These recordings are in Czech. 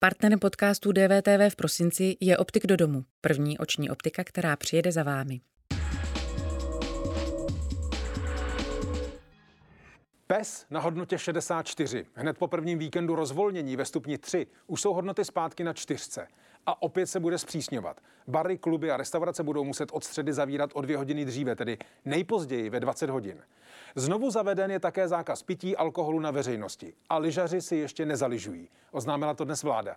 Partnerem podcastu DVTV v prosinci je Optik do domu, první oční optika, která přijede za vámi. PES na hodnotě 64. Hned po prvním víkendu rozvolnění ve stupni 3 už jsou hodnoty zpátky na čtyřce. A opět se bude zpřísňovat. Bary, kluby a restaurace budou muset od středy zavírat o dvě hodiny dříve, tedy nejpozději ve 20 hodin. Znovu zaveden je také zákaz pití alkoholu na veřejnosti. A lyžaři si ještě nezaližují. Oznámila to dnes vláda.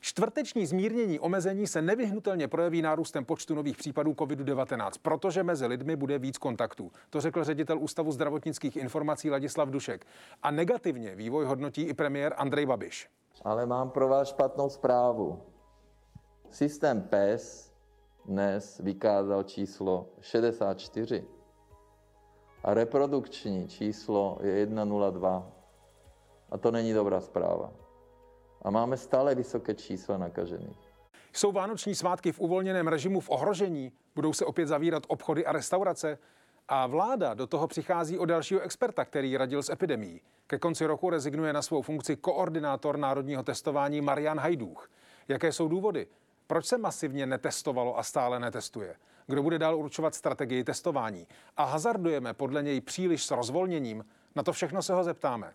Čtvrteční zmírnění omezení se nevyhnutelně projeví nárůstem počtu nových případů COVID-19, protože mezi lidmi bude víc kontaktů. To řekl ředitel Ústavu zdravotnických informací Ladislav Dušek. A negativně vývoj hodnotí i premiér Andrej Babiš. Ale mám pro vás špatnou zprávu. Systém PES dnes vykázal číslo 64 a reprodukční číslo je 1,02. A to není dobrá zpráva. A máme stále vysoké čísla nakažených. Jsou vánoční svátky v uvolněném režimu v ohrožení? Budou se opět zavírat obchody a restaurace? A vláda do toho přichází o dalšího experta, který radil s epidemí. Ke konci roku rezignuje na svou funkci koordinátor národního testování Marian Hajdůch. Jaké jsou důvody? Proč se masivně netestovalo a stále netestuje? Kdo bude dál určovat strategii testování? A hazardujeme podle něj příliš s rozvolněním? Na to všechno se ho zeptáme.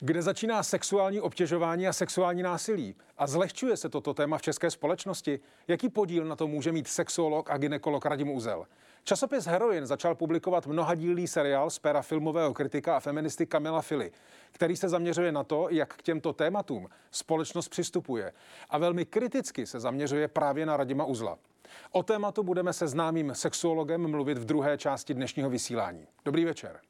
Kde začíná sexuální obtěžování a sexuální násilí? A zlehčuje se toto téma v české společnosti? Jaký podíl na to může mít sexuolog a ginekolog Radim Uzel? Časopis Heroin začal publikovat mnohadílný seriál z pera filmového kritika a feministy Kamila Fili, který se zaměřuje na to, jak k těmto tématům společnost přistupuje. A velmi kriticky se zaměřuje právě na Radima Uzla. O tématu budeme se známým sexuologem mluvit v druhé části dnešního vysílání. Dobrý večer.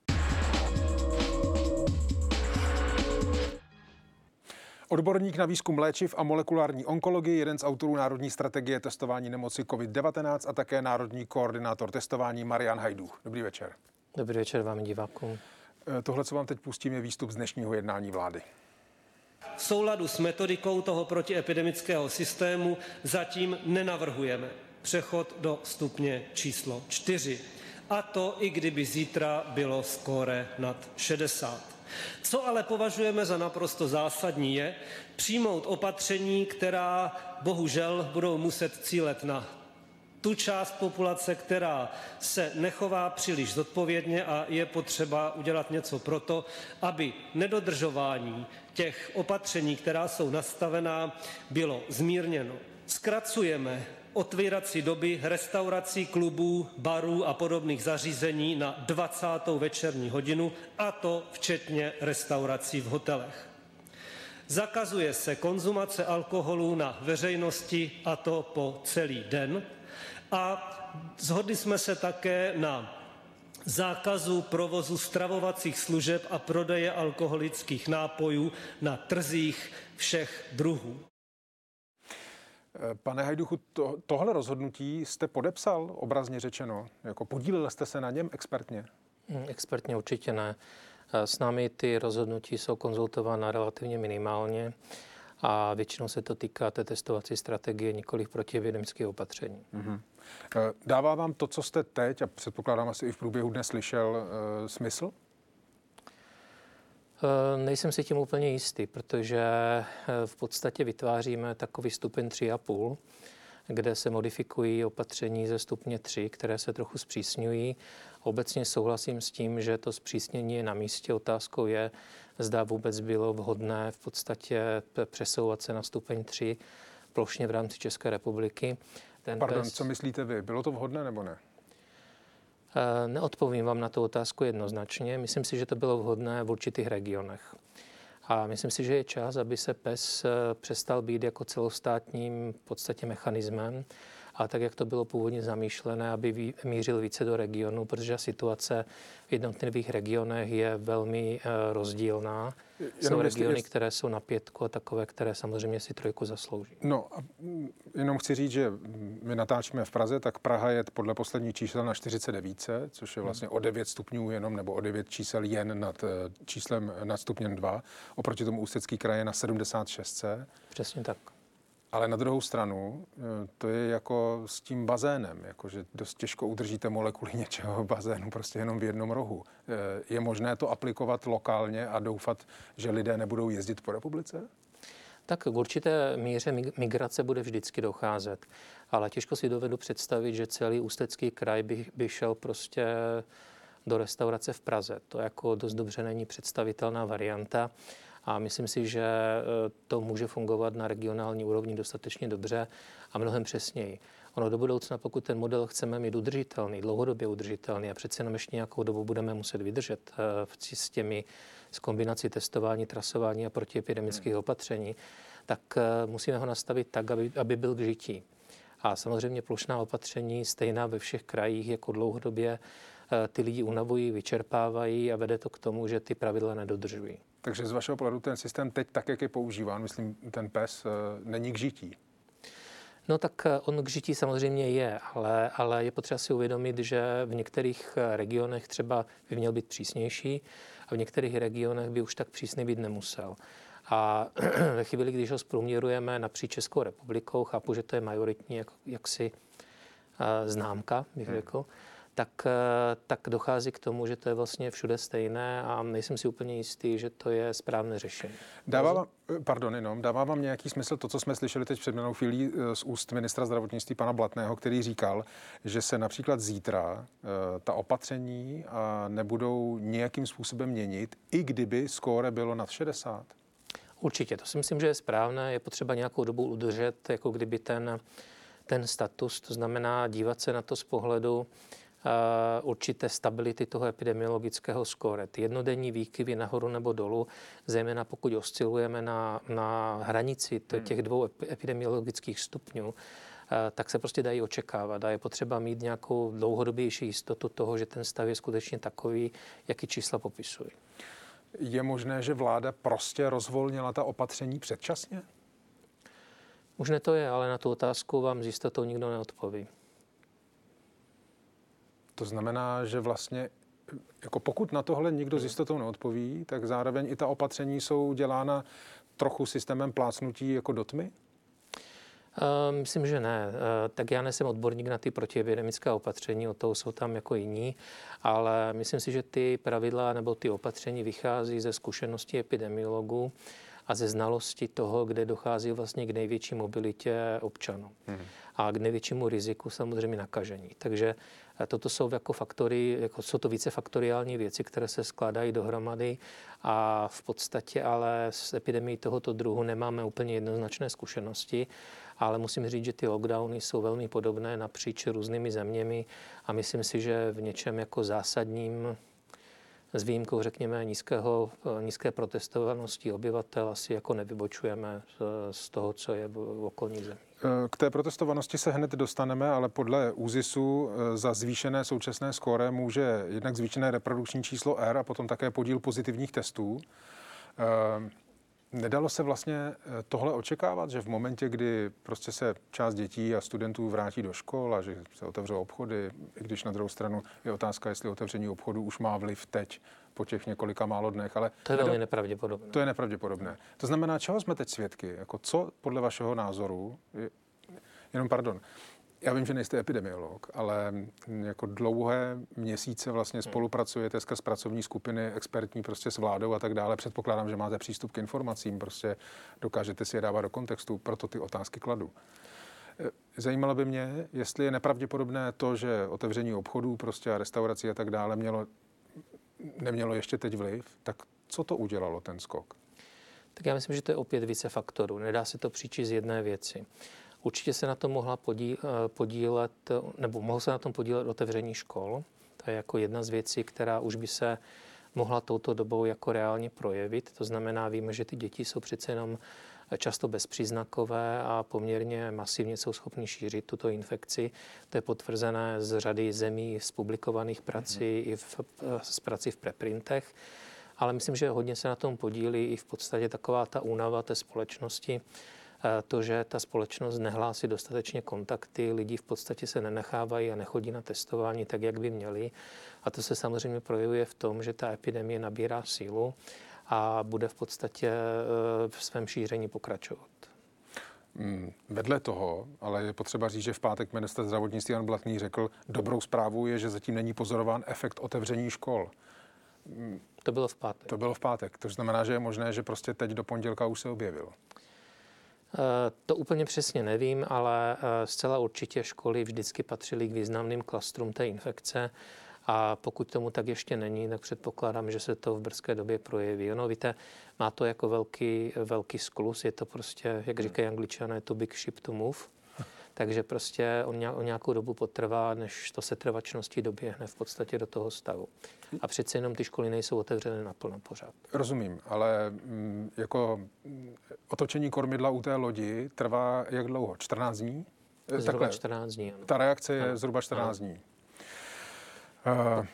Odborník na výzkum léčiv a molekulární onkologii, jeden z autorů Národní strategie testování nemoci COVID-19 a také Národní koordinátor testování Marian Hajdůch. Dobrý večer. Dobrý večer vám divákům. Eh, tohle, co vám teď pustím, je výstup z dnešního jednání vlády. V souladu s metodikou toho protiepidemického systému zatím nenavrhujeme přechod do stupně číslo 4. A to i kdyby zítra bylo skóre nad 60. Co ale považujeme za naprosto zásadní je přijmout opatření, která bohužel budou muset cílet na tu část populace, která se nechová příliš zodpovědně a je potřeba udělat něco proto, aby nedodržování těch opatření, která jsou nastavená, bylo zmírněno. Zkracujeme otvírací doby restaurací, klubů, barů a podobných zařízení na 20. večerní hodinu, a to včetně restaurací v hotelech. Zakazuje se konzumace alkoholu na veřejnosti, a to po celý den. A zhodli jsme se také na zákazu provozu stravovacích služeb a prodeje alkoholických nápojů na trzích všech druhů. Pane Hajduchu, to, tohle rozhodnutí jste podepsal, obrazně řečeno? Jako podílel jste se na něm expertně? Hmm, expertně určitě ne. S námi ty rozhodnutí jsou konzultována relativně minimálně a většinou se to týká té testovací strategie, nikoli protiepidemických opatření. Mm-hmm. Dává vám to, co jste teď, a předpokládám asi i v průběhu dnes slyšel, smysl? Eh, nejsem si tím úplně jistý, protože eh, v podstatě vytváříme takový stupeň 3,5, kde se modifikují opatření ze stupně 3, které se trochu zpřísňují. Obecně souhlasím s tím, že to zpřísnění je na místě. Otázkou je, zda vůbec bylo vhodné v podstatě přesouvat se na stupeň 3 plošně v rámci České republiky. Ten Pardon, test... co myslíte vy? Bylo to vhodné nebo ne? Eh, neodpovím vám na tu otázku jednoznačně. Myslím si, že to bylo vhodné v určitých regionech. A myslím si, že je čas, aby se PES eh, přestal být jako celostátním v podstatě mechanismem, a tak, jak to bylo původně zamýšlené, aby mířil více do regionu, protože situace v jednotlivých regionech je velmi eh, rozdílná. Jenom jsou regiony, jest... které jsou na pětku a takové, které samozřejmě si trojku zaslouží. No, a jenom chci říct, že my natáčíme v Praze, tak Praha je podle poslední čísla na 49, což je hmm. vlastně o 9 stupňů jenom, nebo o 9 čísel jen nad eh, číslem nad stupněm 2. Oproti tomu Ústecký kraj je na 76. Přesně tak. Ale na druhou stranu, eh, to je jako s tím bazénem, jako že dost těžko udržíte molekuly něčeho v bazénu prostě jenom v jednom rohu. Eh, je možné to aplikovat lokálně a doufat, že lidé nebudou jezdit po republice? Tak k určité míře migrace bude vždycky docházet, ale těžko si dovedu představit, že celý ústecký kraj by, by šel prostě do restaurace v Praze. To jako dost dobře není představitelná varianta a myslím si, že e, to může fungovat na regionální úrovni dostatečně dobře a mnohem přesněji. Ono do budoucna, pokud ten model chceme mít udržitelný, dlouhodobě udržitelný a přece jenom ještě nějakou dobu budeme muset vydržet e, s těmi s kombinací testování, trasování a protiepidemických hmm. opatření, tak e, musíme ho nastavit tak, aby, aby byl k žití. A samozřejmě plošná opatření stejná ve všech krajích jako dlouhodobě ty lidi unavují, vyčerpávají a vede to k tomu, že ty pravidla nedodržují. Takže z vašeho pohledu ten systém teď tak, jak je používán, myslím, ten PES, eh, není k žití. No tak eh, on k žití samozřejmě je, ale, ale je potřeba si uvědomit, že v některých eh, regionech třeba by měl být přísnější a v některých regionech by už tak přísný být nemusel. A ve chvíli, když ho zprůměrujeme napříč Českou republikou, chápu, že to je majoritní jak, jaksi známka, bych hmm. řekl, hmm tak, eh, tak dochází k tomu, že to je vlastně všude stejné a nejsem si úplně jistý, že to je správné řešení. Dává vám, eh, pardon, jenom, dává vám nějaký smysl to, co jsme slyšeli teď před minulou chvílí eh, z úst ministra zdravotnictví pana Blatného, který říkal, že se například zítra ta opatření nebudou nějakým způsobem měnit, i kdyby skóre bylo nad 60? Určitě, to si myslím, že je správné. Je potřeba nějakou dobu udržet, jako kdyby ten, ten status, to znamená dívat se na to z pohledu, určité stability toho epidemiologického skóre. Ty jednodenní výkyvy nahoru nebo dolů, zejména pokud oscilujeme na, na hranici hmm. těch dvou epidemiologických stupňů, eh, tak se prostě dají očekávat a je potřeba mít nějakou dlouhodobější jistotu toho, že ten stav je skutečně takový, jaký čísla popisují. Je možné, že vláda prostě rozvolnila ta opatření předčasně? Možné to je, ale na tu otázku vám s jistotou nikdo neodpoví. To znamená, že vlastně jako pokud na tohle nikdo s jistotou neodpoví, tak zároveň i ta opatření jsou dělána trochu systémem plácnutí jako do tmy? Uh, myslím, že ne. Uh, tak já nejsem odborník na ty protiepidemické opatření, o toho jsou tam jako jiní, ale myslím si, že ty pravidla nebo ty opatření vychází ze zkušenosti epidemiologů a ze znalosti toho, kde dochází vlastně k největší mobilitě občanů hmm. a k největšímu riziku samozřejmě nakažení. Takže Toto jsou jako faktory, jako jsou to více faktoriální věci, které se skládají dohromady. A v podstatě ale s epidemií tohoto druhu nemáme úplně jednoznačné zkušenosti, ale musím říct, že ty lockdowny jsou velmi podobné napříč různými zeměmi a myslím si, že v něčem jako zásadním s výjimkou, řekněme, nízkého, nízké protestovanosti obyvatel asi jako nevybočujeme z toho, co je v okolních zemích. K té protestovanosti se hned dostaneme, ale podle ÚZISu eh, za zvýšené současné skóre může jednak zvýšené reprodukční číslo R a potom také podíl pozitivních testů. Nedalo se vlastně eh, tohle očekávat, že v momentě, kdy prostě se část dětí a studentů vrátí do škol a že se otevřou obchody, i když na druhou stranu je otázka, jestli otevření obchodu už má vliv teď po těch několika málo dnech. Ale to je velmi nepravděpodobné. To je nepravděpodobné. To znamená, čeho jsme teď svědky? Jako co podle vašeho názoru, je, jenom pardon, já vím, že nejste epidemiolog, ale jako dlouhé měsíce vlastně hmm. spolupracujete skrz pracovní skupiny expertní prostě s vládou a tak dále. Předpokládám, že máte přístup k informacím, prostě dokážete si je dávat do kontextu, proto ty otázky kladu. E, zajímalo by mě, jestli je nepravděpodobné to, že otevření obchodů prostě a restaurací a tak dále mělo nemělo ještě teď vliv, tak co to udělalo, ten skok? Tak já myslím, že to je opět více faktorů. Nedá se to příčit z jedné věci. Určitě se na tom mohla eh, podílet, nebo mohl se na tom podílet otevření škol. To je jako jedna z věcí, která už by se mohla touto dobou jako reálně projevit. To znamená, víme, že ty děti jsou přece jenom často bezpříznakové a poměrně masivně jsou schopni šířit tuto infekci. To je potvrzené z řady zemí z publikovaných prací mm-hmm. i v, z prací v preprintech. Ale myslím, že hodně se na tom podílí i v podstatě taková ta únava té společnosti, to, že ta společnost nehlásí dostatečně kontakty, lidi v podstatě se nenechávají a nechodí na testování tak, jak by měli. A to se samozřejmě projevuje v tom, že ta epidemie nabírá sílu a bude v podstatě eh, v svém šíření pokračovat. Hmm, vedle toho, ale je potřeba říct, že v pátek minister zdravotnictví Jan Blatný řekl, dobrou zprávu je, že zatím není pozorován efekt otevření škol. To bylo v pátek. To bylo v pátek. To znamená, že je možné, že prostě teď do pondělka už se objevil. To úplně přesně nevím, ale zcela určitě školy vždycky patřily k významným klastrům té infekce. A pokud tomu tak ještě není, tak předpokládám, že se to v brzké době projeví. Ono, víte, má to jako velký, velký sklus, je to prostě, jak říkají angličané, to big ship to move. Takže prostě on o nějakou dobu potrvá, než to setrvačnosti doběhne v podstatě do toho stavu. A přece jenom ty školy nejsou otevřené naplno pořád. Rozumím, ale mm, jako mm, otočení kormidla u té lodi trvá jak dlouho? 14 dní? Zhruba Takhle, 14 dní. Ano. Ta reakce je ano. zhruba 14 ano. dní. Uh,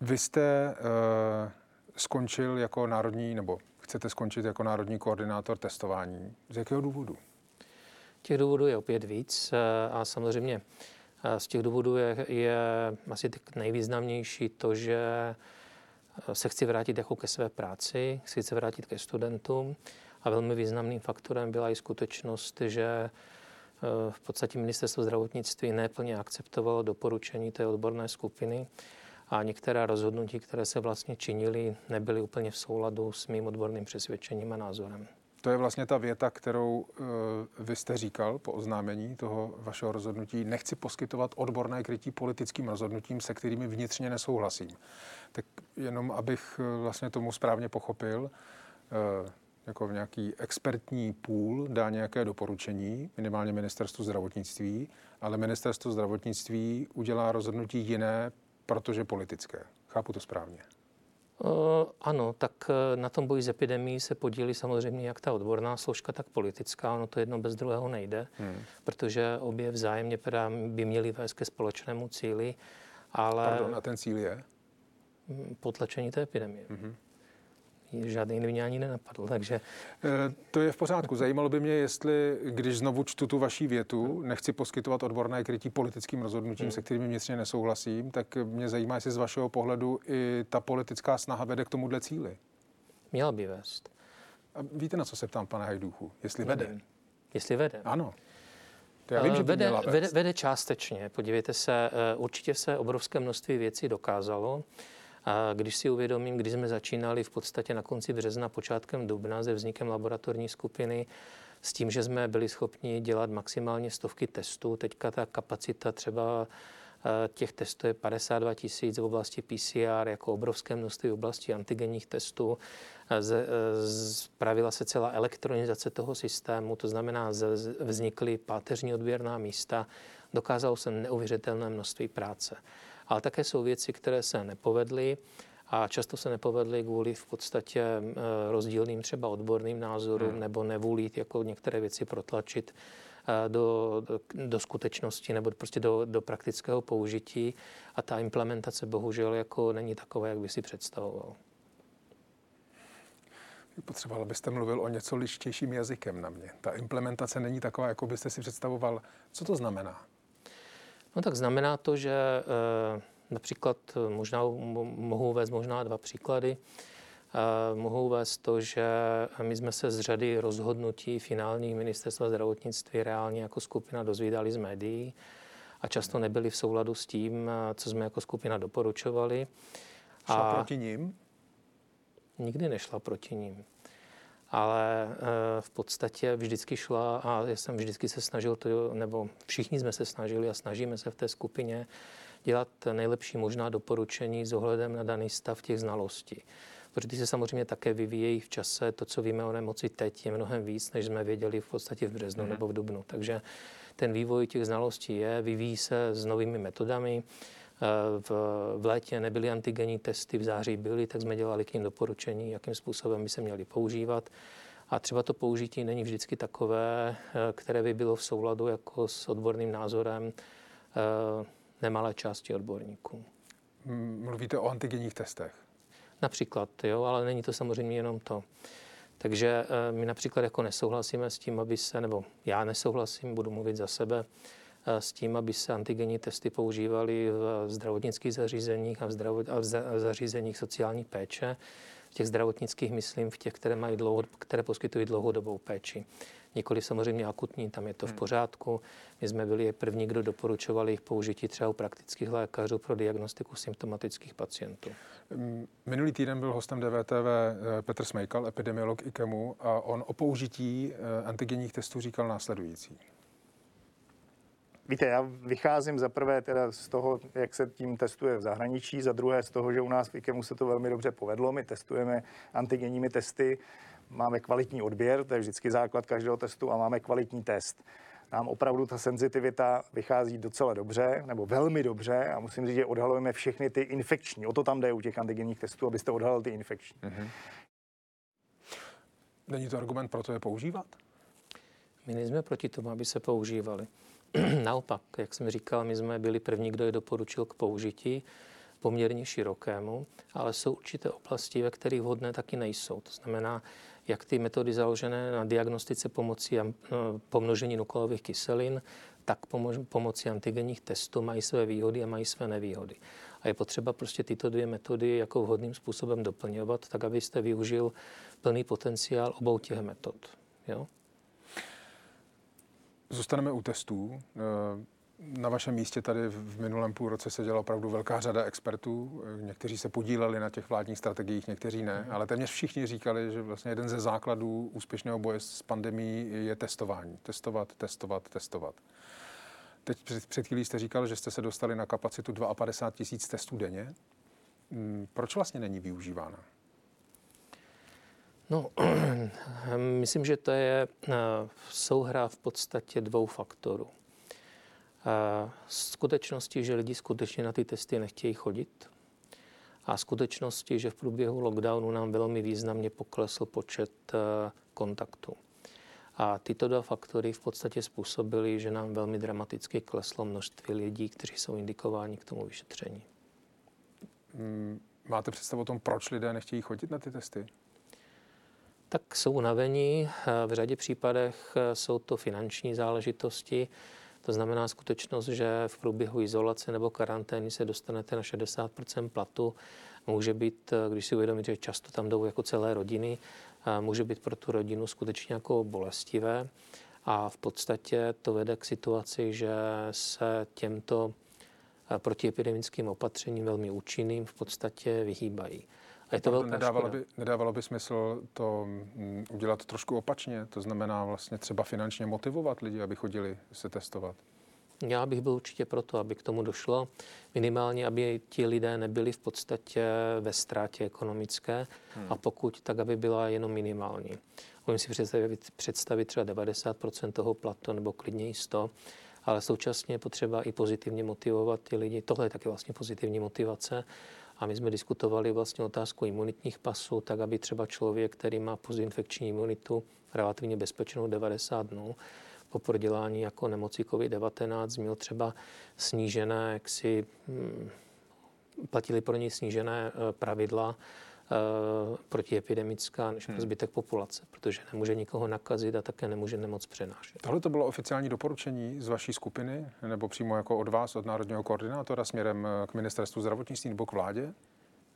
vy jste uh, skončil jako národní, nebo chcete skončit jako národní koordinátor testování. Z jakého důvodu? Těch důvodů je opět víc eh, a samozřejmě z těch důvodů je, je asi nejvýznamnější to, že se chci vrátit jako ke své práci, chci se vrátit ke studentům a velmi významným faktorem byla i skutečnost, že Eh, v podstatě ministerstvo zdravotnictví neplně akceptovalo doporučení té odborné skupiny a některá rozhodnutí, které se vlastně činily, nebyly úplně v souladu s mým odborným přesvědčením a názorem. To je vlastně ta věta, kterou uh, vy jste říkal po oznámení toho vašeho rozhodnutí. Nechci poskytovat odborné krytí politickým rozhodnutím, se kterými vnitřně nesouhlasím. Tak jenom abych uh, vlastně tomu správně pochopil, uh, jako nějaký expertní půl dá nějaké doporučení, minimálně ministerstvu zdravotnictví, ale ministerstvo zdravotnictví udělá rozhodnutí jiné, protože politické. Chápu to správně. Uh, ano, tak e, na tom boji s epidemí se podílí samozřejmě jak ta odborná složka, tak politická. Ono to jedno bez druhého nejde, hmm. protože obě vzájemně by měly vést ke společnému cíli. Ale... Pardon, a ten cíl je? Potlačení té epidemie. Hmm žádný jiný mě ani nenapadl, takže... Eh, to je v pořádku. Zajímalo by mě, jestli, když znovu čtu tu vaší větu, nechci poskytovat odborné krytí politickým rozhodnutím, hmm. se kterými vnitřně nesouhlasím, tak mě zajímá, jestli z vašeho pohledu i ta politická snaha vede k tomuhle cíli. Měla by vést. A víte, na co se ptám, pane Hajduchu? Jestli Nevím. vede? Jestli vede? Ano. To já vím, že by vede, vede, vede částečně. Podívejte se, eh, určitě se obrovské množství věcí dokázalo. A když si uvědomím, když jsme začínali v podstatě na konci března, počátkem dubna se vznikem laboratorní skupiny, s tím, že jsme byli schopni dělat maximálně stovky testů. Teďka ta kapacita třeba eh, těch testů je 52 tisíc v oblasti PCR, jako obrovské množství v oblasti antigenních testů. Spravila se celá elektronizace toho systému, to znamená, vznikly páteřní odběrná místa. Dokázalo se neuvěřitelné množství práce ale také jsou věci, které se nepovedly a často se nepovedly kvůli v podstatě eh, rozdílným třeba odborným názorům hmm. nebo nevůlí jako některé věci protlačit eh, do, do, do skutečnosti nebo prostě do, do praktického použití a ta implementace bohužel jako není taková, jak by si představoval. Potřeboval byste mluvil o něco lištějším jazykem na mě. Ta implementace není taková, jako byste si představoval. Co to znamená? No tak znamená to, že eh, například eh, možná mohu uvést možná dva příklady. Eh, mohu uvést to, že my jsme se z řady rozhodnutí finálních ministerstva zdravotnictví reálně jako skupina dozvídali z médií a často nebyli v souladu s tím, co jsme jako skupina doporučovali. Šla a proti ním? Nikdy nešla proti ním ale eh, v podstatě vždycky šla a já jsem vždycky se snažil to, nebo všichni jsme se snažili a snažíme se v té skupině dělat nejlepší možná doporučení s ohledem na daný stav těch znalostí. Protože ty se samozřejmě také vyvíjejí v čase. To, co víme o nemoci teď, je mnohem víc, než jsme věděli v podstatě v březnu mm. nebo v dubnu. Takže ten vývoj těch znalostí je, vyvíjí se s novými metodami. V, v létě nebyly antigenní testy, v září byly, tak jsme dělali k ním doporučení, jakým způsobem by se měly používat. A třeba to použití není vždycky takové, které by bylo v souladu jako s odborným názorem eh, nemalé části odborníků. Mluvíte o antigenních testech? Například, jo, ale není to samozřejmě jenom to. Takže eh, my například jako nesouhlasíme s tím, aby se, nebo já nesouhlasím, budu mluvit za sebe, Eh, s tím, aby se antigenní testy používaly v zdravotnických zařízeních a v, zdravot, a v zařízeních sociální péče. v těch zdravotnických, myslím, v těch, které, mají dlouho, které poskytují dlouhodobou péči nikoli samozřejmě akutní, tam je to v hmm. pořádku. My jsme byli první, kdo doporučovali jejich použití třeba u praktických lékařů pro diagnostiku symptomatických pacientů. Minulý týden byl hostem DVTV eh, Petr Smejkal, epidemiolog IKEMu, a on o použití eh, antigenních testů říkal následující. Víte, já vycházím za prvé teda z toho, jak se tím testuje v zahraničí, za druhé z toho, že u nás v IKEMu se to velmi dobře povedlo. My testujeme antigenními testy máme kvalitní odběr, to je vždycky základ každého testu, a máme kvalitní test. Nám opravdu ta senzitivita vychází docela dobře, nebo velmi dobře, a musím říct, že odhalujeme všechny ty infekční. O to tam jde u těch antigenních testů, abyste odhalil ty infekční. Mm-hmm. Není to argument pro to je používat? My nejsme proti tomu, aby se používali. Naopak, jak jsem říkal, my jsme byli první, kdo je doporučil k použití poměrně širokému, ale jsou určité oblasti, ve kterých vhodné taky nejsou. To znamená, jak ty metody založené na diagnostice pomocí no, pomnožení nukleových kyselin, tak pomocí antigenních testů mají své výhody a mají své nevýhody. A je potřeba prostě tyto dvě metody jako vhodným způsobem doplňovat, tak abyste využil plný potenciál obou těch metod. Jo? Zůstaneme u testů. Na vašem místě tady v minulém půlroce se dělala opravdu velká řada expertů. Někteří se podíleli na těch vládních strategiích, někteří ne, ale téměř všichni říkali, že vlastně jeden ze základů úspěšného boje s pandemí je testování. Testovat, testovat, testovat. Teď před, před chvílí jste říkal, že jste se dostali na kapacitu 52 tisíc testů denně. Hmm, proč vlastně není využívána? No, myslím, že to je eh, souhra v podstatě dvou faktorů skutečnosti, že lidi skutečně na ty testy nechtějí chodit a skutečnosti, že v průběhu lockdownu nám velmi významně poklesl počet eh, kontaktů. A tyto dva faktory v podstatě způsobily, že nám velmi dramaticky kleslo množství lidí, kteří jsou indikováni k tomu vyšetření. Hmm, máte představu o tom, proč lidé nechtějí chodit na ty testy? Tak jsou unavení. Eh, v řadě případech eh, jsou to finanční záležitosti. To znamená skutečnost, že v průběhu izolace nebo karantény se dostanete na 60% platu. Může být, když si uvědomíte, že často tam jdou jako celé rodiny, může být pro tu rodinu skutečně jako bolestivé. A v podstatě to vede k situaci, že se těmto protiepidemickým opatřením velmi účinným v podstatě vyhýbají. A je to velká nedávalo by, nedávalo by smysl to mm, udělat trošku opačně? To znamená vlastně třeba finančně motivovat lidi, aby chodili se testovat? Já bych byl určitě proto, aby k tomu došlo. Minimálně, aby ti lidé nebyli v podstatě ve ztrátě ekonomické hmm. a pokud, tak aby byla jenom minimální. Můžeme si představit, představit třeba 90% toho platu nebo klidně i 100, ale současně je potřeba i pozitivně motivovat ty lidi. Tohle je taky vlastně pozitivní motivace, a my jsme diskutovali vlastně otázku imunitních pasů, tak aby třeba člověk, který má postinfekční imunitu relativně bezpečnou 90 dnů, po prodělání jako nemoci COVID-19 měl třeba snížené, jak si hm, platili pro něj snížené eh, pravidla protiepidemická než pro hmm. zbytek populace, protože nemůže nikoho nakazit a také nemůže nemoc přenášet. Tohle to bylo oficiální doporučení z vaší skupiny nebo přímo jako od vás, od národního koordinátora směrem eh, k ministerstvu zdravotnictví nebo k vládě?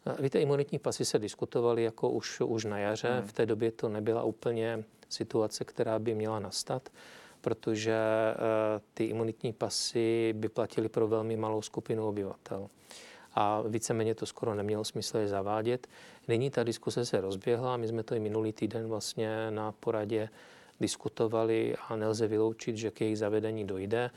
Eh, víte, imunitní pasy se diskutovaly jako už, už na jaře. Hmm. V té době to nebyla úplně situace, která by měla nastat, protože ty imunitní pasy by platily pro velmi malou skupinu obyvatel a víceméně to skoro nemělo smysl je zavádět. Nyní ta diskuse se rozběhla, my jsme to i minulý týden vlastně na poradě diskutovali a nelze vyloučit, že k jejich zavedení dojde.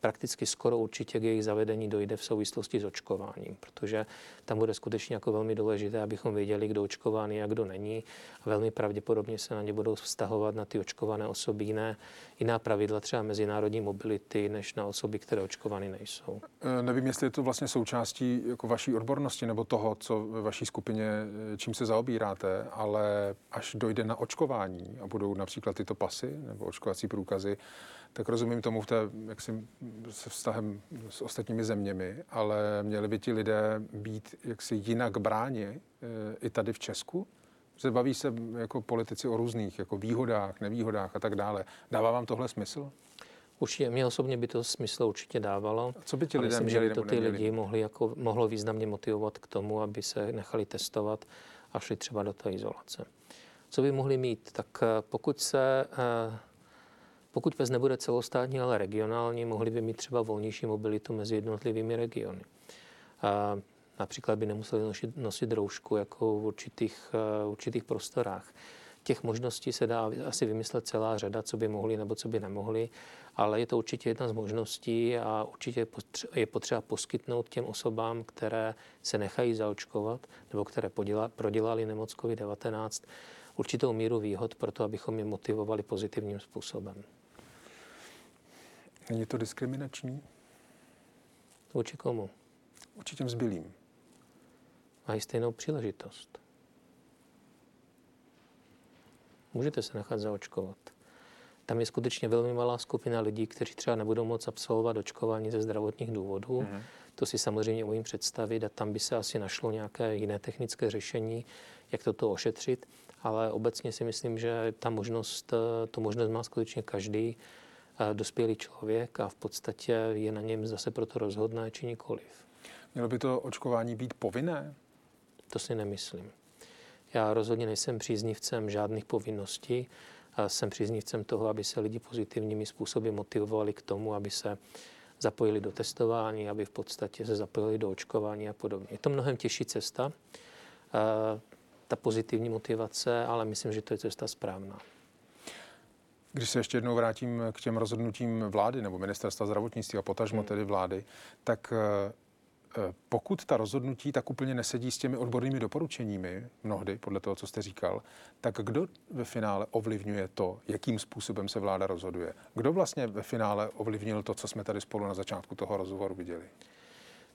Prakticky skoro určitě k jejich zavedení dojde v souvislosti s očkováním, protože tam bude skutečně jako velmi důležité, abychom věděli, kdo očkovaný a kdo není. Velmi pravděpodobně se na ně budou vztahovat na ty očkované osoby jiné, jiná pravidla třeba mezinárodní mobility, než na osoby, které očkovány nejsou. E, nevím, jestli je to vlastně součástí jako vaší odbornosti nebo toho, co ve vaší skupině, e, čím se zaobíráte, ale až dojde na očkování a budou například tyto pasy nebo očkovací průkazy, tak rozumím tomu v té, jak si, se vztahem s ostatními zeměmi, ale měli by ti lidé být jaksi jinak bráni e, i tady v Česku? Se baví se jako politici o různých jako výhodách, nevýhodách a tak dále. Dává vám tohle smysl? Určitě, mě osobně by to smysl určitě dávalo. A co by ti lidé myslím, měli, že by to ty lidi mohli jako, mohlo významně motivovat k tomu, aby se nechali testovat a šli třeba do té izolace. Co by mohli mít? Tak eh, pokud se pokud PES nebude celostátní, ale regionální, mohli by mít třeba volnější mobilitu mezi jednotlivými regiony. Například by nemuseli nosit, nosit roušku jako v určitých, určitých prostorách. Těch možností se dá asi vymyslet celá řada, co by mohli nebo co by nemohli, ale je to určitě jedna z možností a určitě je potřeba poskytnout těm osobám, které se nechají zaočkovat nebo které prodělali nemoc COVID-19, určitou míru výhod pro to, abychom je motivovali pozitivním způsobem. Není to diskriminační? Vůči komu? Vůči těm zbylým. Mají stejnou příležitost. Můžete se nechat zaočkovat. Tam je skutečně velmi malá skupina lidí, kteří třeba nebudou moct absolvovat očkování ze zdravotních důvodů. Mm-hmm. To si samozřejmě umím představit a tam by se asi našlo nějaké jiné technické řešení, jak toto ošetřit. Ale obecně si myslím, že ta možnost, tu možnost má skutečně každý eh, dospělý člověk a v podstatě je na něm zase proto rozhodné či nikoliv. Mělo by to očkování být povinné? To si nemyslím. Já rozhodně nejsem příznivcem žádných povinností. A jsem příznivcem toho, aby se lidi pozitivními způsoby motivovali k tomu, aby se zapojili do testování, aby v podstatě se zapojili do očkování a podobně. Je to mnohem těžší cesta, ta pozitivní motivace, ale myslím, že to je cesta správná. Když se ještě jednou vrátím k těm rozhodnutím vlády nebo ministerstva zdravotnictví a potažmo hmm. tedy vlády, tak Eh, pokud ta rozhodnutí tak úplně nesedí s těmi odbornými doporučeními, mnohdy, podle toho, co jste říkal, tak kdo ve finále ovlivňuje to, jakým způsobem se vláda rozhoduje? Kdo vlastně ve finále ovlivnil to, co jsme tady spolu na začátku toho rozhovoru viděli?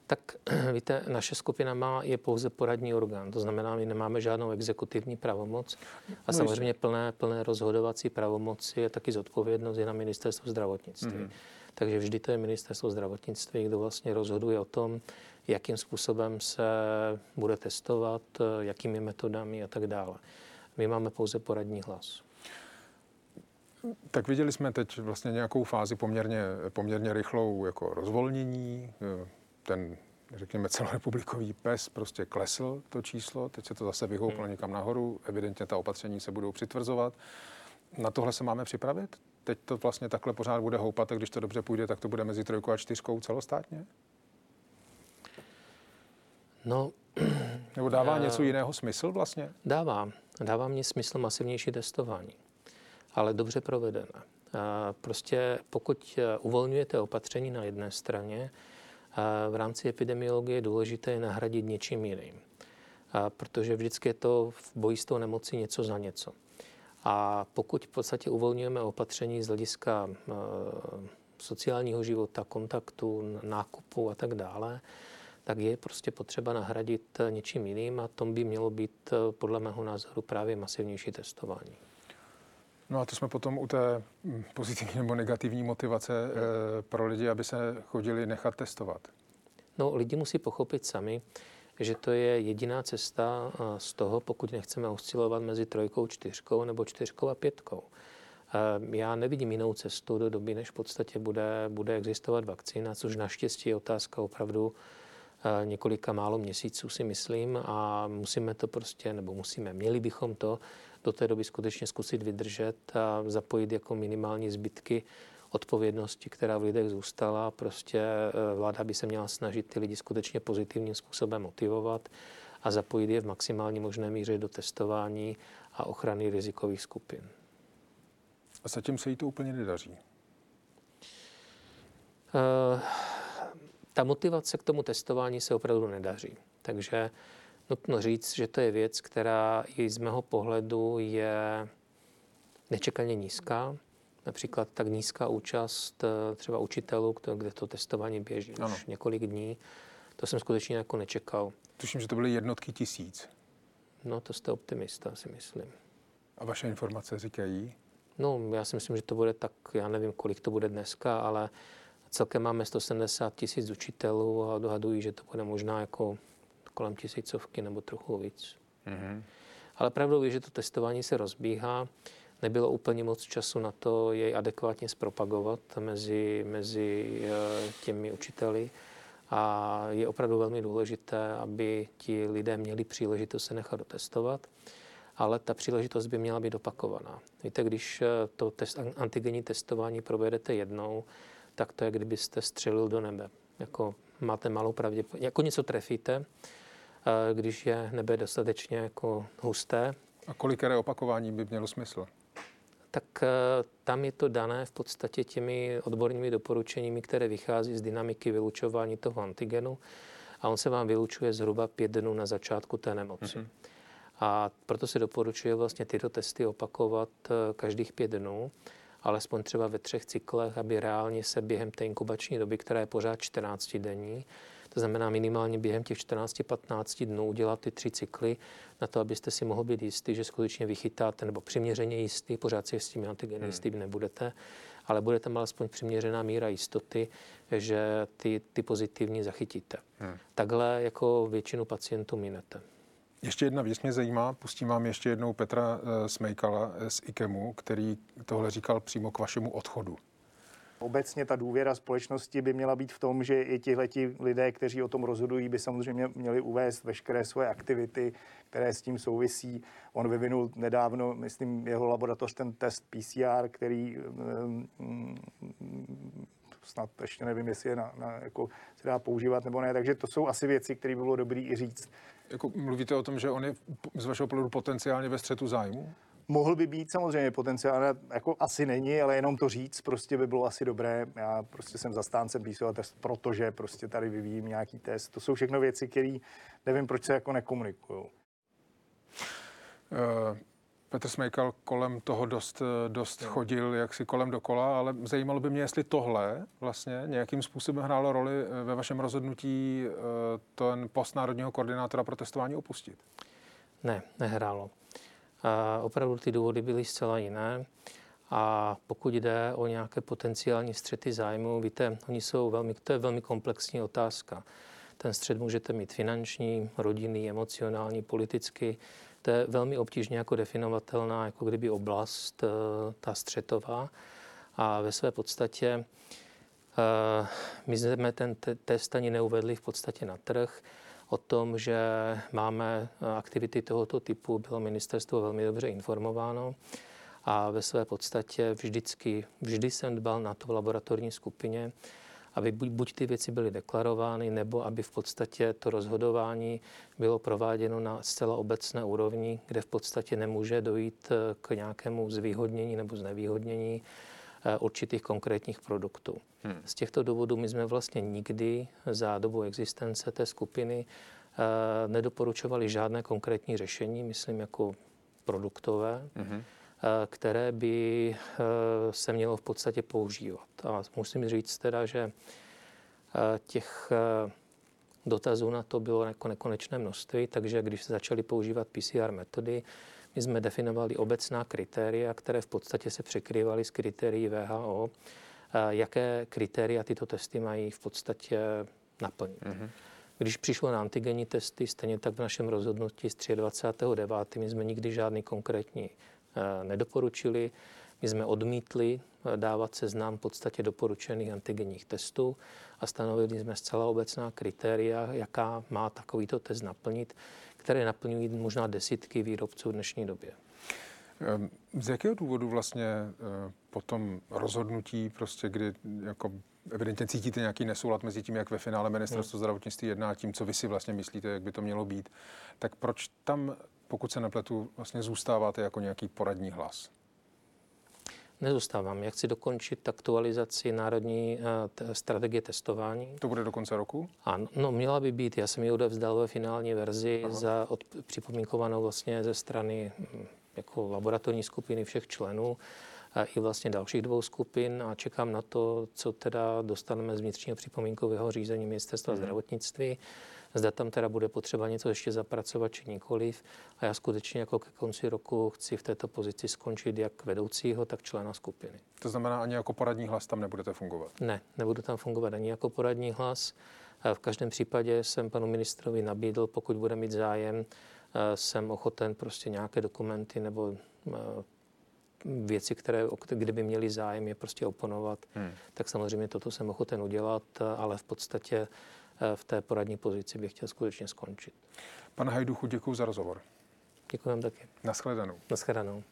Tak víte, naše skupina má je pouze poradní orgán, to znamená, my nemáme žádnou exekutivní pravomoc a no samozřejmě plné, plné rozhodovací pravomoci je taky zodpovědnost je na ministerstvu zdravotnictví. Mm-hmm. Takže vždy to je ministerstvo zdravotnictví, kdo vlastně rozhoduje o tom, jakým způsobem se bude testovat, jakými metodami a tak dále. My máme pouze poradní hlas. Tak viděli jsme teď vlastně nějakou fázi poměrně, poměrně rychlou jako rozvolnění. Ten, řekněme, celorepublikový PES prostě klesl to číslo, teď se to zase vyhouplo hmm. někam nahoru, evidentně ta opatření se budou přitvrzovat. Na tohle se máme připravit? Teď to vlastně takhle pořád bude houpat a když to dobře půjde, tak to bude mezi trojkou a čtyřkou celostátně? No, Nebo dává já, něco jiného smysl vlastně? Dává. Dává mě smysl masivnější testování, ale dobře provedené. A prostě pokud e, uvolňujete opatření na jedné straně, v rámci epidemiologie je důležité nahradit něčím jiným. A protože vždycky je to v boji s tou nemocí něco za něco. A pokud v podstatě uvolňujeme opatření z hlediska e, sociálního života, kontaktu, nákupu a tak dále, tak je prostě potřeba nahradit něčím jiným a tom by mělo být podle mého názoru právě masivnější testování. No a to jsme potom u té hm, pozitivní nebo negativní motivace hmm. pro lidi, aby se chodili nechat testovat. No, lidi musí pochopit sami, že to je jediná cesta z toho, pokud nechceme oscilovat mezi trojkou, čtyřkou nebo čtyřkou a pětkou. Já nevidím jinou cestu do doby, než v podstatě bude, bude existovat vakcína, což naštěstí je otázka opravdu několika málo měsíců, si myslím, a musíme to prostě, nebo musíme, měli bychom to do té doby skutečně zkusit vydržet a zapojit jako minimální zbytky odpovědnosti, která v lidech zůstala. Prostě eh, vláda by se měla snažit ty lidi skutečně pozitivním způsobem motivovat a zapojit je v maximální možné míře do testování a ochrany rizikových skupin. A zatím se jí to úplně nedaří? Uh, ta motivace k tomu testování se opravdu nedaří. Takže nutno říct, že to je věc, která i z mého pohledu je nečekaně nízká. Například tak nízká účast eh, třeba učitelů, kde to testování běží ano. už několik dní. To jsem skutečně jako nečekal. Tuším, že to byly jednotky tisíc. No, to jste optimista, si myslím. A vaše informace říkají? No, já si myslím, že to bude tak, já nevím, kolik to bude dneska, ale Celkem máme 170 tisíc učitelů a odhadují, že to bude možná jako kolem tisícovky nebo trochu víc. Mm-hmm. Ale pravdou je, že to testování se rozbíhá. Nebylo úplně moc času na to jej adekvátně zpropagovat mezi, mezi eh, těmi učiteli. A je opravdu velmi důležité, aby ti lidé měli příležitost se nechat dotestovat, ale ta příležitost by měla být opakovaná. Víte, když to test, antigenní testování provedete jednou, tak to je, kdybyste střelil do nebe. Jako máte malou pravděpodobnost, jako něco trefíte, když je nebe dostatečně jako husté. A kolik opakování by mělo smysl? Tak e, tam je to dané v podstatě těmi odbornými doporučeními, které vychází z dynamiky vylučování toho antigenu a on se vám vylučuje zhruba pět dnů na začátku té nemoci. Mm-hmm. A proto se doporučuje vlastně tyto testy opakovat e, každých pět dnů, alespoň třeba ve třech cyklech, aby reálně se během té inkubační doby, která je pořád 14 denní, to znamená minimálně během těch 14-15 dnů udělat ty tři cykly na to, abyste si mohl být jistý, že skutečně vychytáte, nebo přiměřeně jistý, pořád si s tím antigeny hmm. jistý nebudete, ale budete mít alespoň přiměřená míra jistoty, že ty, ty pozitivní zachytíte. Hmm. Takhle jako většinu pacientů minete. Ještě jedna věc mě zajímá, pustím vám ještě jednou Petra eh, Smejkala z IKEMu, který tohle říkal přímo k vašemu odchodu. Obecně ta důvěra společnosti by měla být v tom, že i tihleti lidé, kteří o tom rozhodují, by samozřejmě měli uvést veškeré svoje aktivity, které s tím souvisí. On vyvinul nedávno, myslím, jeho laboratoř ten test PCR, který um, snad ještě nevím, jestli je na, na, jako, se dá používat nebo ne. Takže to jsou asi věci, které by bylo dobré i říct. Jako mluvíte o tom, že on je z vašeho pohledu potenciálně ve střetu zájmu? Mohl by být samozřejmě potenciál, jako asi není, ale jenom to říct prostě by bylo asi dobré. Já prostě jsem zastáncem PCR test, protože prostě tady vyvíjím nějaký test. To jsou všechno věci, které nevím, proč se jako nekomunikují. Uh, Petr Smejkal kolem toho dost, dost no. chodil jaksi kolem dokola, ale zajímalo by mě, jestli tohle vlastně nějakým způsobem hrálo roli eh, ve vašem rozhodnutí eh, ten post národního koordinátora pro testování opustit. Ne, nehrálo. A opravdu ty důvody byly zcela jiné. A pokud jde o nějaké potenciální střety zájmu, víte, oni jsou velmi, to je velmi komplexní otázka. Ten střed můžete mít finanční, rodinný, emocionální, politický. To je velmi obtížně jako definovatelná, jako kdyby oblast, eh, ta střetová. A ve své podstatě eh, my jsme ten test ani neuvedli v podstatě na trh. O tom, že máme eh, aktivity tohoto typu, bylo ministerstvo velmi dobře informováno a ve své podstatě vždycky, vždy jsem dbal na to v laboratorní skupině, aby buď, buď ty věci byly deklarovány, nebo aby v podstatě to rozhodování bylo prováděno na zcela obecné úrovni, kde v podstatě nemůže dojít eh, k nějakému zvýhodnění nebo znevýhodnění určitých konkrétních produktů. Hmm. Z těchto důvodů my jsme vlastně nikdy za dobu existence té skupiny eh, nedoporučovali žádné konkrétní řešení, myslím jako produktové, hmm. které by se mělo v podstatě používat. A musím říct teda, že těch dotazů na to bylo jako nekonečné množství, takže když se začaly používat PCR metody, my jsme definovali obecná kritéria, které v podstatě se překrývaly s kritérií VHO, jaké kritéria tyto testy mají v podstatě naplnit. Mm-hmm. Když přišlo na antigenní testy, stejně tak v našem rozhodnutí z 23.9. my jsme nikdy žádný konkrétní e, nedoporučili. My jsme odmítli e, dávat seznam v podstatě doporučených antigenních testů a stanovili jsme zcela obecná kritéria, jaká má takovýto test naplnit, které naplňují možná desítky výrobců v dnešní době. Ehm, z jakého důvodu vlastně eh, po tom rozhodnutí, prostě, kdy jako evidentně cítíte nějaký nesoulad mezi tím, jak ve finále ministerstvo hmm. zdravotnictví jedná a tím, co vy si vlastně myslíte, jak by to mělo být, tak proč tam, pokud se nepletu, vlastně zůstáváte jako nějaký poradní hlas? Nezůstávám. Já chci dokončit aktualizaci národní uh, strategie testování. To bude do konce roku? Ano, no měla by být. Já jsem ji odevzdal ve finální verzi Aha. za od, připomínkovanou vlastně ze strany hm, jako laboratorní skupiny všech členů i vlastně dalších dvou skupin a čekám na to, co teda dostaneme z vnitřního připomínkového řízení ministerstva mm. zdravotnictví. Zda tam teda bude potřeba něco ještě zapracovat, či nikoliv. A já skutečně jako ke konci roku chci v této pozici skončit jak vedoucího, tak člena skupiny. To znamená, ani jako poradní hlas tam nebudete fungovat? Ne, nebudu tam fungovat ani jako poradní hlas. V každém případě jsem panu ministrovi nabídl, pokud bude mít zájem, jsem ochoten prostě nějaké dokumenty nebo věci, které, kdyby měli zájem je prostě oponovat, hmm. tak samozřejmě toto jsem ochoten udělat, ale v podstatě v té poradní pozici bych chtěl skutečně skončit. Pane Hajduchu, děkuji za rozhovor. Děkuji vám taky. Naschledanou. Naschledanou.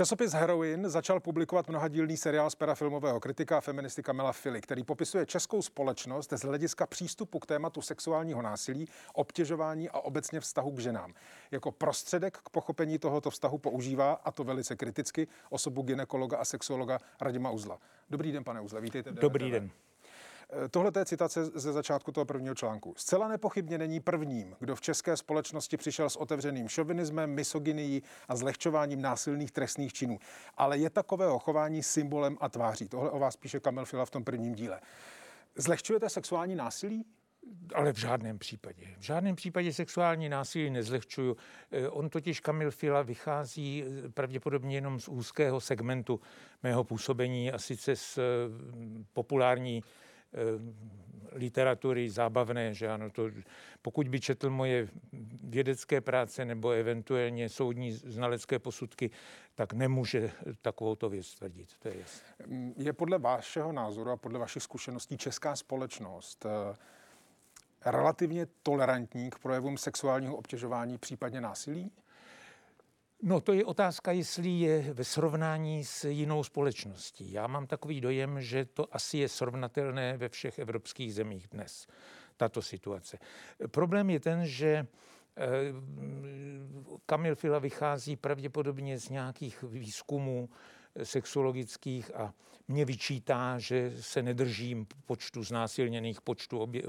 Časopis Heroin začal publikovat mnohadílný seriál z pera filmového kritika a feministika Mela Fili, který popisuje českou společnost z hlediska přístupu k tématu sexuálního násilí, obtěžování a obecně vztahu k ženám. Jako prostředek k pochopení tohoto vztahu používá, a to velice kriticky, osobu ginekologa a sexuologa Radima Uzla. Dobrý den, pane Uzle, vítejte. Dobrý den. Tohle je citace ze začátku toho prvního článku. Zcela nepochybně není prvním, kdo v české společnosti přišel s otevřeným šovinismem, misogynií a zlehčováním násilných trestných činů. Ale je takového chování symbolem a tváří. Tohle o vás píše Kamil Fila v tom prvním díle. Zlehčujete sexuální násilí? Ale v žádném případě. V žádném případě sexuální násilí nezlehčuju. Eh, on totiž Kamil Fila vychází eh, pravděpodobně jenom z úzkého segmentu mého působení a sice z eh, populární Eh, literatury zábavné, že ano, to, pokud by četl moje vědecké práce nebo eventuálně soudní znalecké posudky, tak nemůže takovou to věc tvrdit, to je jasné. Je podle vašeho názoru a podle vašich zkušeností česká společnost eh, relativně tolerantní k projevům sexuálního obtěžování, případně násilí? No to je otázka, jestli je ve srovnání s jinou společností. Já mám takový dojem, že to asi je srovnatelné ve všech evropských zemích dnes, tato situace. Problém je ten, že eh, Kamil Fila vychází pravděpodobně z nějakých výzkumů, sexuologických a mě vyčítá, že se nedržím počtu znásilněných, počtu obě,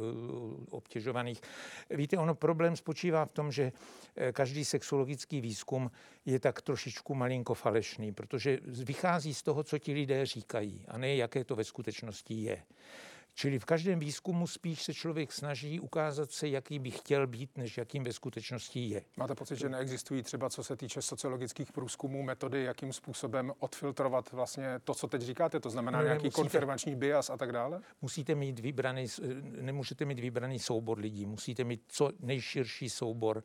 obtěžovaných. Víte, ono problém spočívá v tom, že eh, každý sexuologický výzkum je tak trošičku malinko falešný, protože vychází z toho, co ti lidé říkají a ne jaké to ve skutečnosti je. Čili v každém výzkumu spíš se člověk snaží ukázat se, jaký by chtěl být, než jakým ve skutečnosti je. Máte pocit, že neexistují třeba, co se týče sociologických průzkumů, metody, jakým způsobem odfiltrovat vlastně to, co teď říkáte, to znamená no, nějaký musíte, konfirmační bias a tak dále? Musíte mít vybraný, nemůžete mít vybraný soubor lidí, musíte mít co nejširší soubor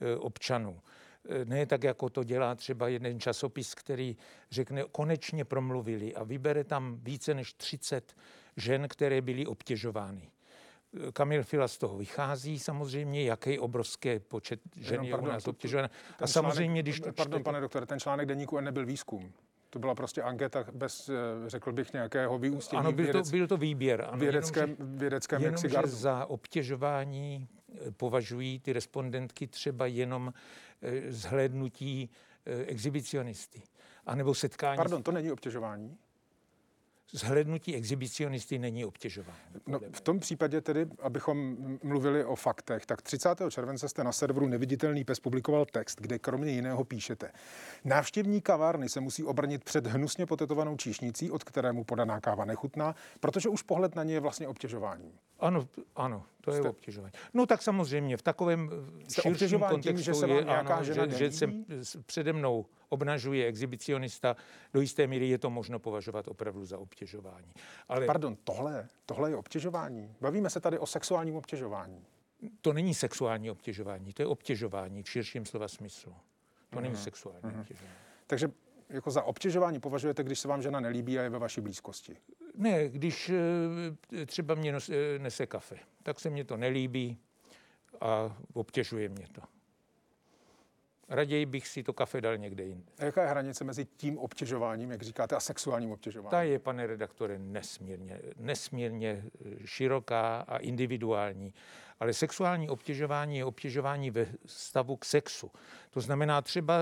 e, občanů e, ne tak, jako to dělá třeba jeden časopis, který řekne, konečně promluvili a vybere tam více než 30 žen, které byly obtěžovány. Kamil Fila z toho vychází samozřejmě, jaký obrovský počet žen je u nás obtěžována. A samozřejmě, když... To pardon, pane doktore, ten článek deníku nebyl výzkum. To byla prostě anketa bez, eh, řekl bych, nějakého vyústění. Ano, byl, vědec, to, byl to výběr. Ano, vědeckém, jenom, vědeckém jenom, že za obtěžování eh, považují ty respondentky třeba jenom eh, zhlédnutí exhibicionisty. A nebo setkání... Pardon, to není obtěžování? Zhlednutí exhibicionisty není obtěžování. No, v tom případě tedy, abychom mluvili o faktech, tak 30. července jste na serveru Neviditelný pes publikoval text, kde kromě jiného píšete. Návštěvník kavárny se musí obrnit před hnusně potetovanou číšnicí, od kterému podaná káva nechutná, protože už pohled na ně je vlastně obtěžováním. Ano, ano, to je Jste... obtěžování. No tak samozřejmě v takovém Jste širším kontextu tím, že se je, ano, že, že se přede mnou obnažuje exhibicionista, do jisté míry je to možno považovat opravdu za obtěžování. Ale... Pardon, tohle, tohle je obtěžování. Bavíme se tady o sexuálním obtěžování. To není sexuální obtěžování, to je obtěžování v širším slova smyslu. To mm-hmm. není mhm. sexuální mm-hmm. obtěžování. Takže jako za obtěžování považujete, když se vám žena nelíbí a je ve vaší blízkosti? Ne, když eh, třeba mě eh, nese kafe, tak se mně to nelíbí a obtěžuje mě to. Raději bych si to kafe dal někde jinde. A jaká je hranice mezi tím obtěžováním, jak říkáte, a sexuálním obtěžováním? Ta je, pane redaktore, nesmírně, nesmírně široká a individuální. Ale sexuální obtěžování je obtěžování ve stavu k sexu. To znamená třeba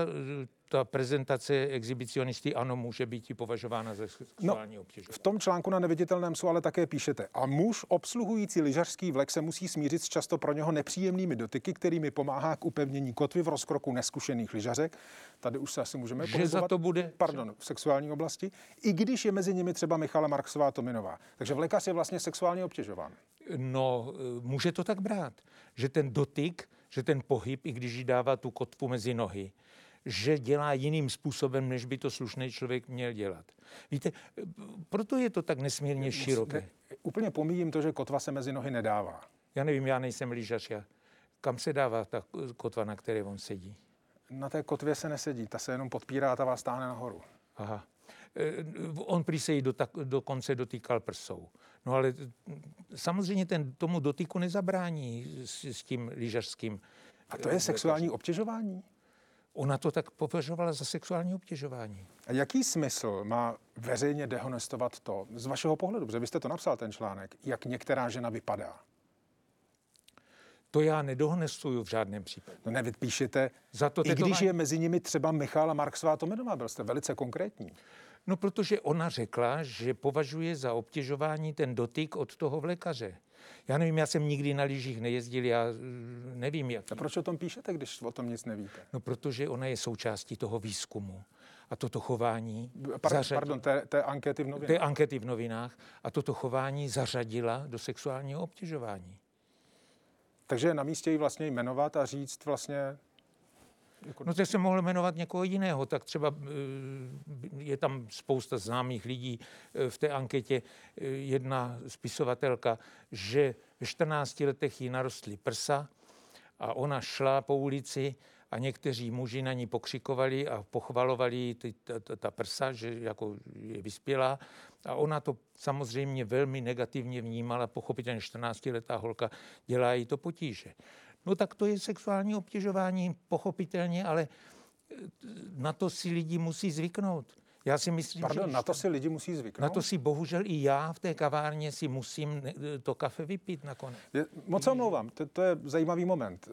ta prezentace exhibicionisty ano, může být i považována za sexuální no, obtěžování. V tom článku na neviditelném jsou ale také píšete. A muž obsluhující lyžařský vlek se musí smířit s často pro něho nepříjemnými dotyky, kterými pomáhá k upevnění kotvy v rozkroku neskušených lyžařek. Tady už se asi můžeme Že za to bude... Pardon, v sexuální oblasti. I když je mezi nimi třeba Michala Marksová Tominová. Takže vlekař je vlastně sexuálně obtěžován. No, může to tak brát, že ten dotyk, že ten pohyb, i když jí dává tu kotvu mezi nohy, že dělá jiným způsobem, než by to slušný člověk měl dělat. Víte, proto je to tak nesmírně široké. Ne, úplně pomíjím to, že kotva se mezi nohy nedává. Já nevím, já nejsem lyžař. Já. Kam se dává ta kotva, na které on sedí? Na té kotvě se nesedí, ta se jenom podpírá a ta vás stáhne nahoru. Aha. On prý se jí do, tak, dokonce dotýkal prsou. No ale samozřejmě ten tomu dotyku nezabrání s, s tím lyžařským. A to je sexuální obtěžování? Ona to tak považovala za sexuální obtěžování. A jaký smysl má veřejně dehonestovat to, z vašeho pohledu, protože byste to napsal ten článek, jak některá žena vypadá? To já nedohonestuju v žádném případě. No ne, vy píšete, Za to i když je mezi nimi třeba Michála Marksová Tomenová, byl jste velice konkrétní. No, protože ona řekla, že považuje za obtěžování ten dotyk od toho vlekaře. Já nevím, já jsem nikdy na lyžích nejezdil, já eh, nevím, jak. A proč o tom píšete, když o tom nic nevíte? No, protože ona je součástí toho výzkumu. A toto chování... Pardon, zařadila, pardon té, té ankety v novinách. Té ankety v novinách. A toto chování zařadila do sexuálního obtěžování. Takže je na místě ji vlastně jmenovat a říct vlastně... Jako... No to se mohl jmenovat někoho jiného, tak třeba eh, je tam spousta známých lidí eh, v té anketě. Eh, jedna spisovatelka, že ve 14 letech jí narostly prsa a ona šla po ulici a někteří muži na ní pokřikovali a pochvalovali ty, ta, ta, ta prsa, že jako je vyspělá. A ona to samozřejmě velmi negativně vnímala, pochopitelně 14-letá holka dělá jí to potíže. No tak to je sexuální obtěžování, pochopitelně, ale e, na to si lidi musí zvyknout. Já si myslím, Pardon, že na to si lidi musí zvyknout? Na to si bohužel i já v té kavárně si musím to kafe vypít nakonec. Je, moc se omlouvám, to, to je zajímavý moment.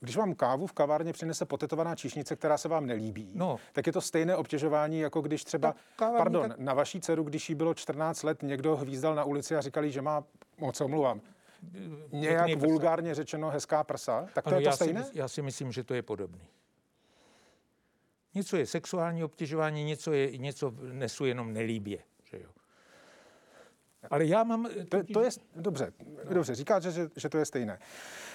Když vám kávu v kavárně přinese potetovaná číšnice, která se vám nelíbí, no. tak je to stejné obtěžování, jako když třeba, kavární, pardon, tak... na vaší dceru, když jí bylo 14 let, někdo hvízdal na ulici a říkali, že má, moc omluvám, nějak prsa. vulgárně řečeno hezká prsa, tak to ano, je to já stejné? Si, já si myslím, že to je podobný. Něco je sexuální obtěžování, něco, je, něco nesu jenom nelíbě. Že jo? Ale já mám... To, to je, dobře, dobře, říkáte, že, že to je stejné.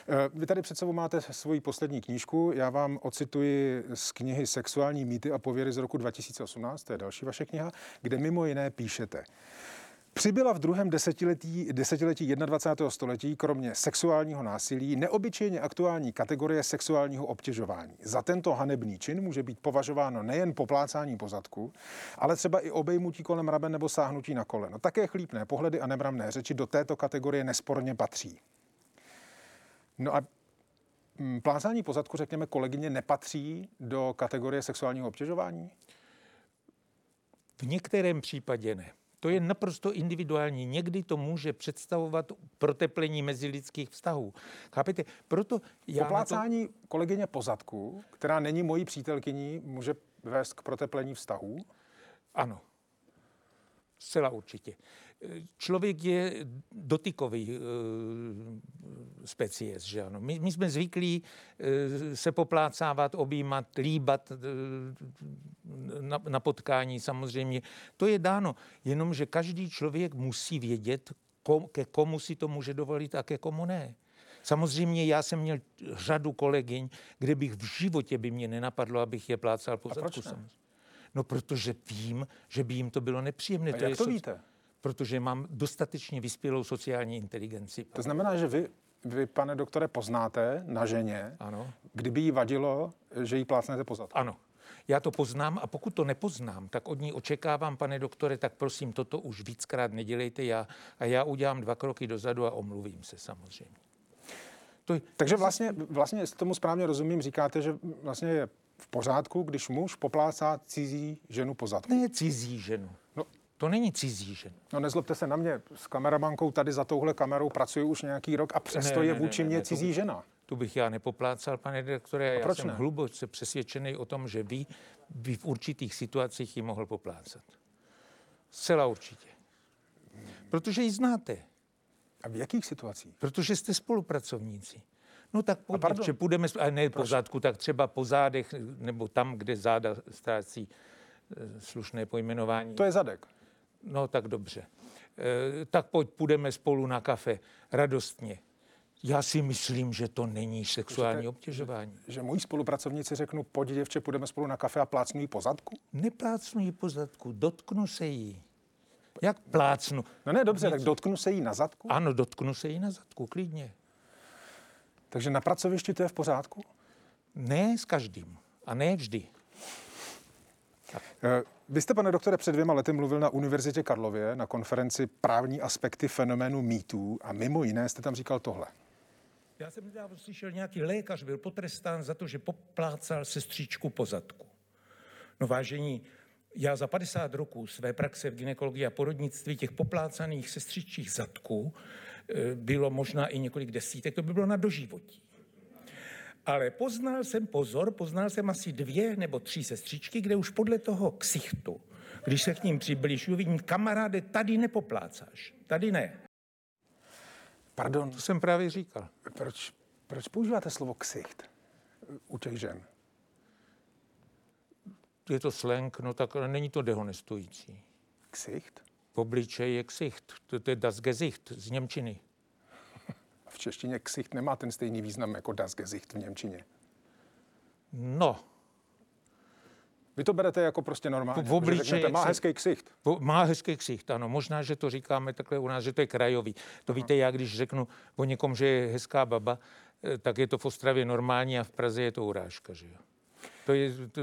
Eh, vy tady před sebou máte svoji poslední knížku. Já vám ocituji z knihy Sexuální mýty a pověry z roku 2018, to je další vaše kniha, kde mimo jiné píšete. Přibyla v druhém desetiletí, desetiletí 21. století kromě sexuálního násilí neobyčejně aktuální kategorie sexuálního obtěžování. Za tento hanebný čin může být považováno nejen poplácání pozadku, ale třeba i obejmutí kolem raben nebo sáhnutí na koleno. Také chlípné pohledy a nemravné řeči do této kategorie nesporně patří. No a mm, plácání pozadku, řekněme, kolegyně nepatří do kategorie sexuálního obtěžování? V některém případě ne. To je naprosto individuální. Někdy to může představovat proteplení mezilidských vztahů. Chápete? Proto já Poplácání to... kolegyně pozadku, která není mojí přítelkyní, může vést k proteplení vztahů? Ano. Zcela určitě člověk je dotykový uh, species, že ano. My, my jsme zvyklí uh, se poplácávat, objímat, líbat uh, na, na potkání samozřejmě. To je dáno, jenomže každý člověk musí vědět, kom, ke komu si to může dovolit a ke komu ne. Samozřejmě já jsem měl řadu kolegyň, kde bych v životě by mě nenapadlo, abych je plácal po zadku. No, protože vím, že by jim to bylo nepříjemné. A to jak je to víte? Protože mám dostatečně vyspělou sociální inteligenci. To znamená, že vy, vy pane doktore, poznáte na ženě, ano. kdyby jí vadilo, že jí plácnete pozad. Ano. Já to poznám a pokud to nepoznám, tak od ní očekávám, pane doktore, tak prosím, toto už víckrát nedělejte já a já udělám dva kroky dozadu a omluvím se samozřejmě. To, Takže vlastně, vlastně, jestli tomu správně rozumím, říkáte, že vlastně je v pořádku, když muž poplácá cizí ženu pozadku. Ne cizí ženu. To není cizí žen. No nezlobte se na mě, s kameramankou tady za touhle kamerou pracuji už nějaký rok a přesto ne, je vůči ne, ne, mě cizí tu, žena. Tu bych já nepoplácal, pane direktore. Já jsem ne? hluboce přesvědčený o tom, že vy, vy v určitých situacích ji mohl poplácat. Zcela určitě. Protože ji znáte. A v jakých situacích? Protože jste spolupracovníci. No tak pojďme, že půjdeme, a ne po zadku, tak třeba po zádech, nebo tam, kde záda ztrácí eh, slušné pojmenování. To je zadek. No tak dobře. E, tak pojď, půjdeme spolu na kafe. Radostně. Já si myslím, že to není sexuální že obtěžování. Že, že moji spolupracovníci řeknu, pojď děvče, půjdeme spolu na kafe a plácnu jí po zadku? Neplácnu jí po zadku, dotknu se jí. Jak plácnu? No ne, dobře, Nic... tak dotknu se jí na zadku? Ano, dotknu se jí na zadku, klidně. Takže na pracovišti to je v pořádku? Ne s každým. A ne vždy. Eh, vy jste, pane doktore, před dvěma lety mluvil na Univerzitě Karlově na konferenci Právní aspekty fenoménu mýtů a mimo jiné jste tam říkal tohle. Já jsem nedávno slyšel, nějaký lékař byl potrestán za to, že poplácal sestřičku po zadku. No vážení, já za 50 roků své praxe v ginekologii a porodnictví těch poplácaných sestřičích zadků eh, bylo možná i několik desítek, to by bylo na doživotí. Ale poznal jsem, pozor, poznal jsem asi dvě nebo tři sestřičky, kde už podle toho ksichtu, když se k ním přibližuju, vidím, kamaráde, tady nepoplácáš, tady ne. Pardon, To jsem právě říkal. proč, proč používáte slovo ksicht u těch žen? Je to slang, no tak ale není to dehonestující. Ksicht? Obličej je ksicht, to, to je das Gesicht z Němčiny. V češtině ksicht nemá ten stejný význam jako das Gesicht v Němčině. No, Vy to berete jako prostě normálně. V že obličeji řeknete, má hezký ksicht. Má hezký ksicht, ano. Možná, že to říkáme takhle u nás, že to je krajový. To víte, já když řeknu o někom, že je hezká baba, eh, tak je to v Ostravě normální a v Praze je to urážka, že jo. To, je, to,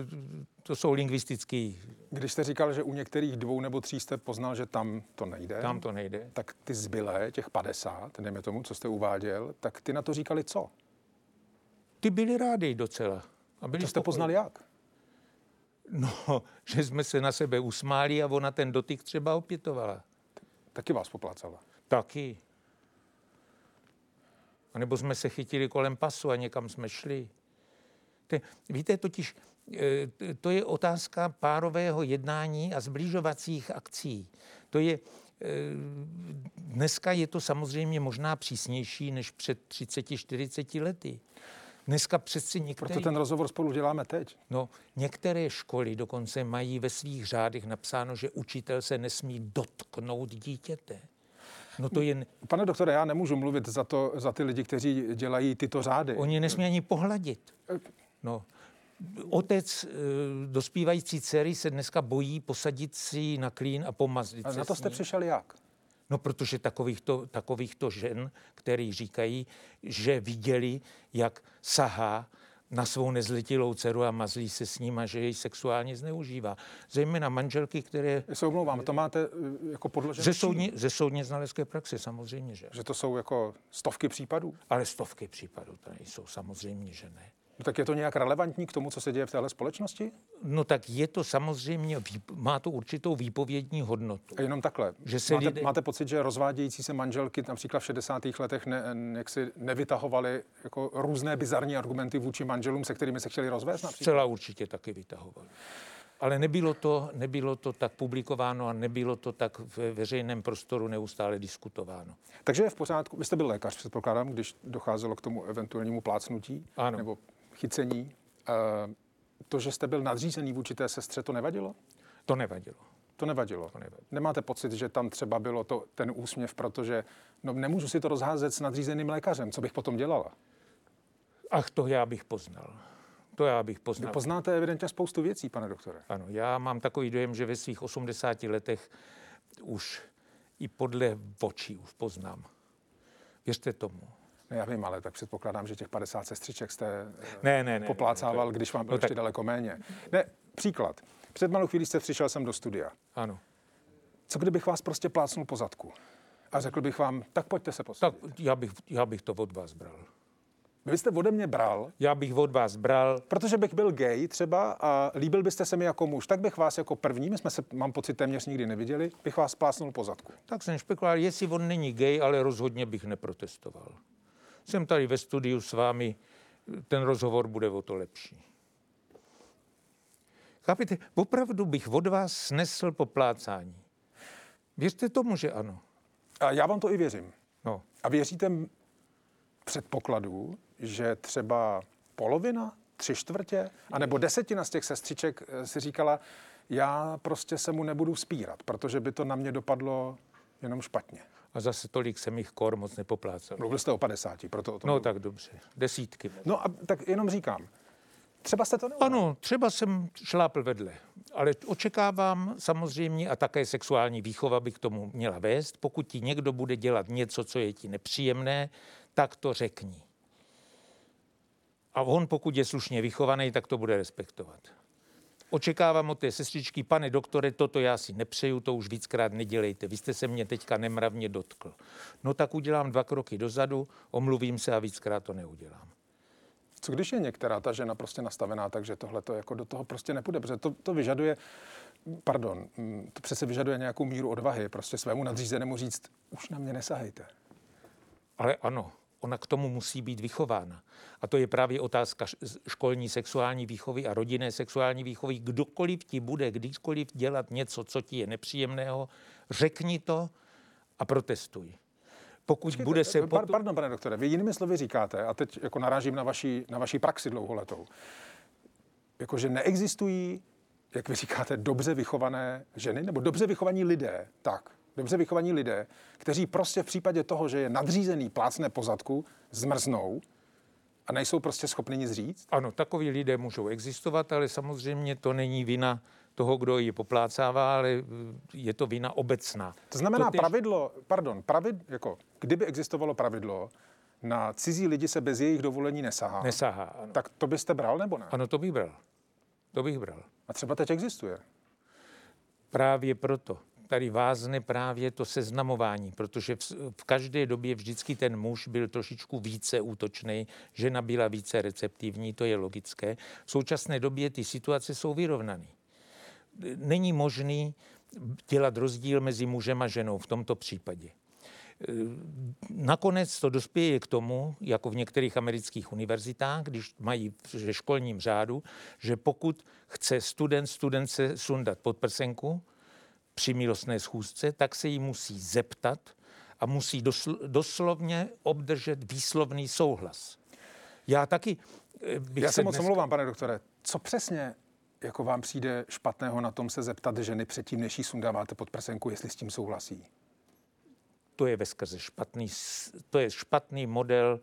to jsou lingvistický, Když jste říkal, že u některých dvou nebo tří jste poznal, že tam to nejde, tam to nejde. tak ty zbylé, těch 50, dejme tomu, co jste uváděl, tak ty na to říkali co? Ty byli rádi docela. A byli To jste poznali jak? No, že jsme se na sebe usmáli a ona ten dotyk třeba opětovala. Taky vás poplácala. Taky. A nebo jsme se chytili kolem pasu a někam jsme šli. Te, víte, totiž t- to je otázka párového jednání a zbližovacích akcí. To je, eh, dneska je to samozřejmě možná přísnější než před 30-40 lety. Dneska přeci některé, Proto ten rozhovor spolu děláme teď. no, některé školy dokonce mají ve svých řádech napsáno, že učitel se nesmí dotknout dítěte. No to je, Pane doktore, já nemůžu mluvit za, to, za ty lidi, kteří dělají tyto řády. Oni nesmí ani pohladit. No. Otec e, dospívající dcery se dneska bojí posadit si na klín a pomazlit A se na to jste přišel jak? No, protože takovýchto, takovýchto žen, který říkají, že viděli, jak sahá na svou nezletilou dceru a mazlí se s ním a že jej sexuálně zneužívá. Zejména manželky, které Já se omlouvám, to máte eh, jako podložené ze, čím? soudně, ze soudně znalecké praxe samozřejmě, že. Že to jsou jako stovky případů? Ale stovky případů tady jsou samozřejmě, že ne. No, tak je to nějak relevantní k tomu, co se děje v téhle společnosti? No tak je to samozřejmě, má to určitou výpovědní hodnotu. A jenom takhle. Že se máte, lidé- máte pocit, že rozvádějící se manželky například v 60. letech ne, ne, jak si nevytahovaly jako různé bizarní argumenty vůči manželům, se kterými se chtěli rozvést například? Zcela určitě taky vytahovali. Ale nebylo to, nebylo to tak publikováno a nebylo to tak v veřejném prostoru neustále diskutováno. Takže je v pořádku. Vy jste byl lékař, předpokládám, když docházelo k tomu eventuálnímu plácnutí Ano. nebo chycení. Eh, To, že jste byl nadřízený vůči té sestře, to nevadilo? To nevadilo. To nevadilo. To nevadilo. Nemáte pocit, že tam třeba bylo to, ten úsměv, protože no, nemůžu si to rozházet s nadřízeným lékařem, co bych potom dělala? Ach, to já bych poznal. To já bych Vy poznal. poznáte evidentně spoustu věcí, pane doktore. Ano, já mám takový dojem, že ve svých 80 letech už i podle očí už poznám. Věřte tomu. Ne, já vím, ale tak předpokládám, že těch 50 sestřiček jste eh, Ne, ne, ne. poplácával, ne, to- když vám bylo no ještě tak- daleko méně. Ne, příklad. Před malou chvílí jste přišel sem do studia. Ano. Co kdybych vás prostě plácnul po zadku? A řekl bych vám, tak pojďte se Tak posadit. já bych, já bych to od vás bral. Vy byste ode mě bral, Já bych od vás bral, protože bych byl gay třeba a líbil byste se mi jako muž, tak bych vás jako první, my jsme se, mám pocit, téměř nikdy neviděli, bych vás plásnul po zadku. tak jsem špekuloval, jestli on není gay, ale rozhodně bych neprotestoval. Jsem tady ve studiu s vámi, ten rozhovor bude o to lepší. Chápete, opravdu bych od vás snesl poplácání. Věřte tomu, že ano. A já vám to i věřím. No, A věříte předpokladu, že třeba polovina, tři čtvrtě, anebo desetina z těch sestřiček eh, si říkala, já prostě se mu nebudu vzpírat, protože by to na mě dopadlo jenom špatně. A zase tolik jsem jich kor moc nepoplácal. Mluvil jste o 50, proto o tom No tak dobře, desítky. No a tak jenom říkám, třeba jste to neudělal. Ano, třeba jsem šlápl vedle, ale očekávám samozřejmě, a také sexuální výchova by k tomu měla vést, pokud ti někdo bude dělat něco, co je ti nepříjemné, tak to řekni. A on, pokud je slušně vychovaný, tak to bude respektovat. Očekávám od té sestřičky, pane doktore, toto já si nepřeju, to už víckrát nedělejte, vy jste se mě teďka nemravně dotkl. No tak udělám dva kroky dozadu, omluvím se a víckrát to neudělám. Co když je některá ta žena prostě nastavená tak, že tohle to jako do toho prostě nepůjde, protože to, to vyžaduje, pardon, mm, to přece vyžaduje nějakou míru odvahy, prostě svému nadřízenému říct, už na mě nesahejte. Ale ano, ona k tomu musí být vychována. A to je právě otázka školní sexuální výchovy a rodinné sexuální výchovy. Kdokoliv ti bude kdykoliv dělat něco, co ti je nepříjemného, řekni to a protestuj. Pokud Počkejte, bude se... Pot... Pardon, pane doktore, vy jinými slovy říkáte, a teď jako narážím na vaší, na vaší praxi dlouholetou, jakože neexistují, jak vy říkáte, dobře vychované ženy, nebo dobře vychovaní lidé, tak, dobře vychovaní lidé, kteří prostě v případě toho, že je nadřízený plácne pozadku, zmrznou a nejsou prostě schopni nic říct? Ano, takoví lidé můžou existovat, ale samozřejmě to není vina toho, kdo ji poplácává, ale je to vina obecná. To znamená to tež... pravidlo, pardon, pravid, jako, kdyby existovalo pravidlo, na cizí lidi se bez jejich dovolení nesahá. Nesahá, ano. Tak to byste bral nebo ne? Ano, to bych bral. To bych bral. A třeba teď existuje. Právě proto tady vázne právě to seznamování, protože v, v každé době vždycky ten muž byl trošičku více útočný, žena byla více receptivní, to je logické. V současné době ty situace jsou vyrovnané. Není možný dělat rozdíl mezi mužem a ženou v tomto případě. Nakonec to dospěje k tomu, jako v některých amerických univerzitách, když mají v školním řádu, že pokud chce student studence sundat podprsenku, při milostné schůzce, tak se jí musí zeptat a musí dosl- doslovně obdržet výslovný souhlas. Já taky eh, bych Já se moc dnes... omlouvám, pane doktore. Co přesně jako vám přijde špatného na tom se zeptat ženy předtím, než jí sundáváte pod prsenku, jestli s tím souhlasí? To je veskrze špatný, to je špatný model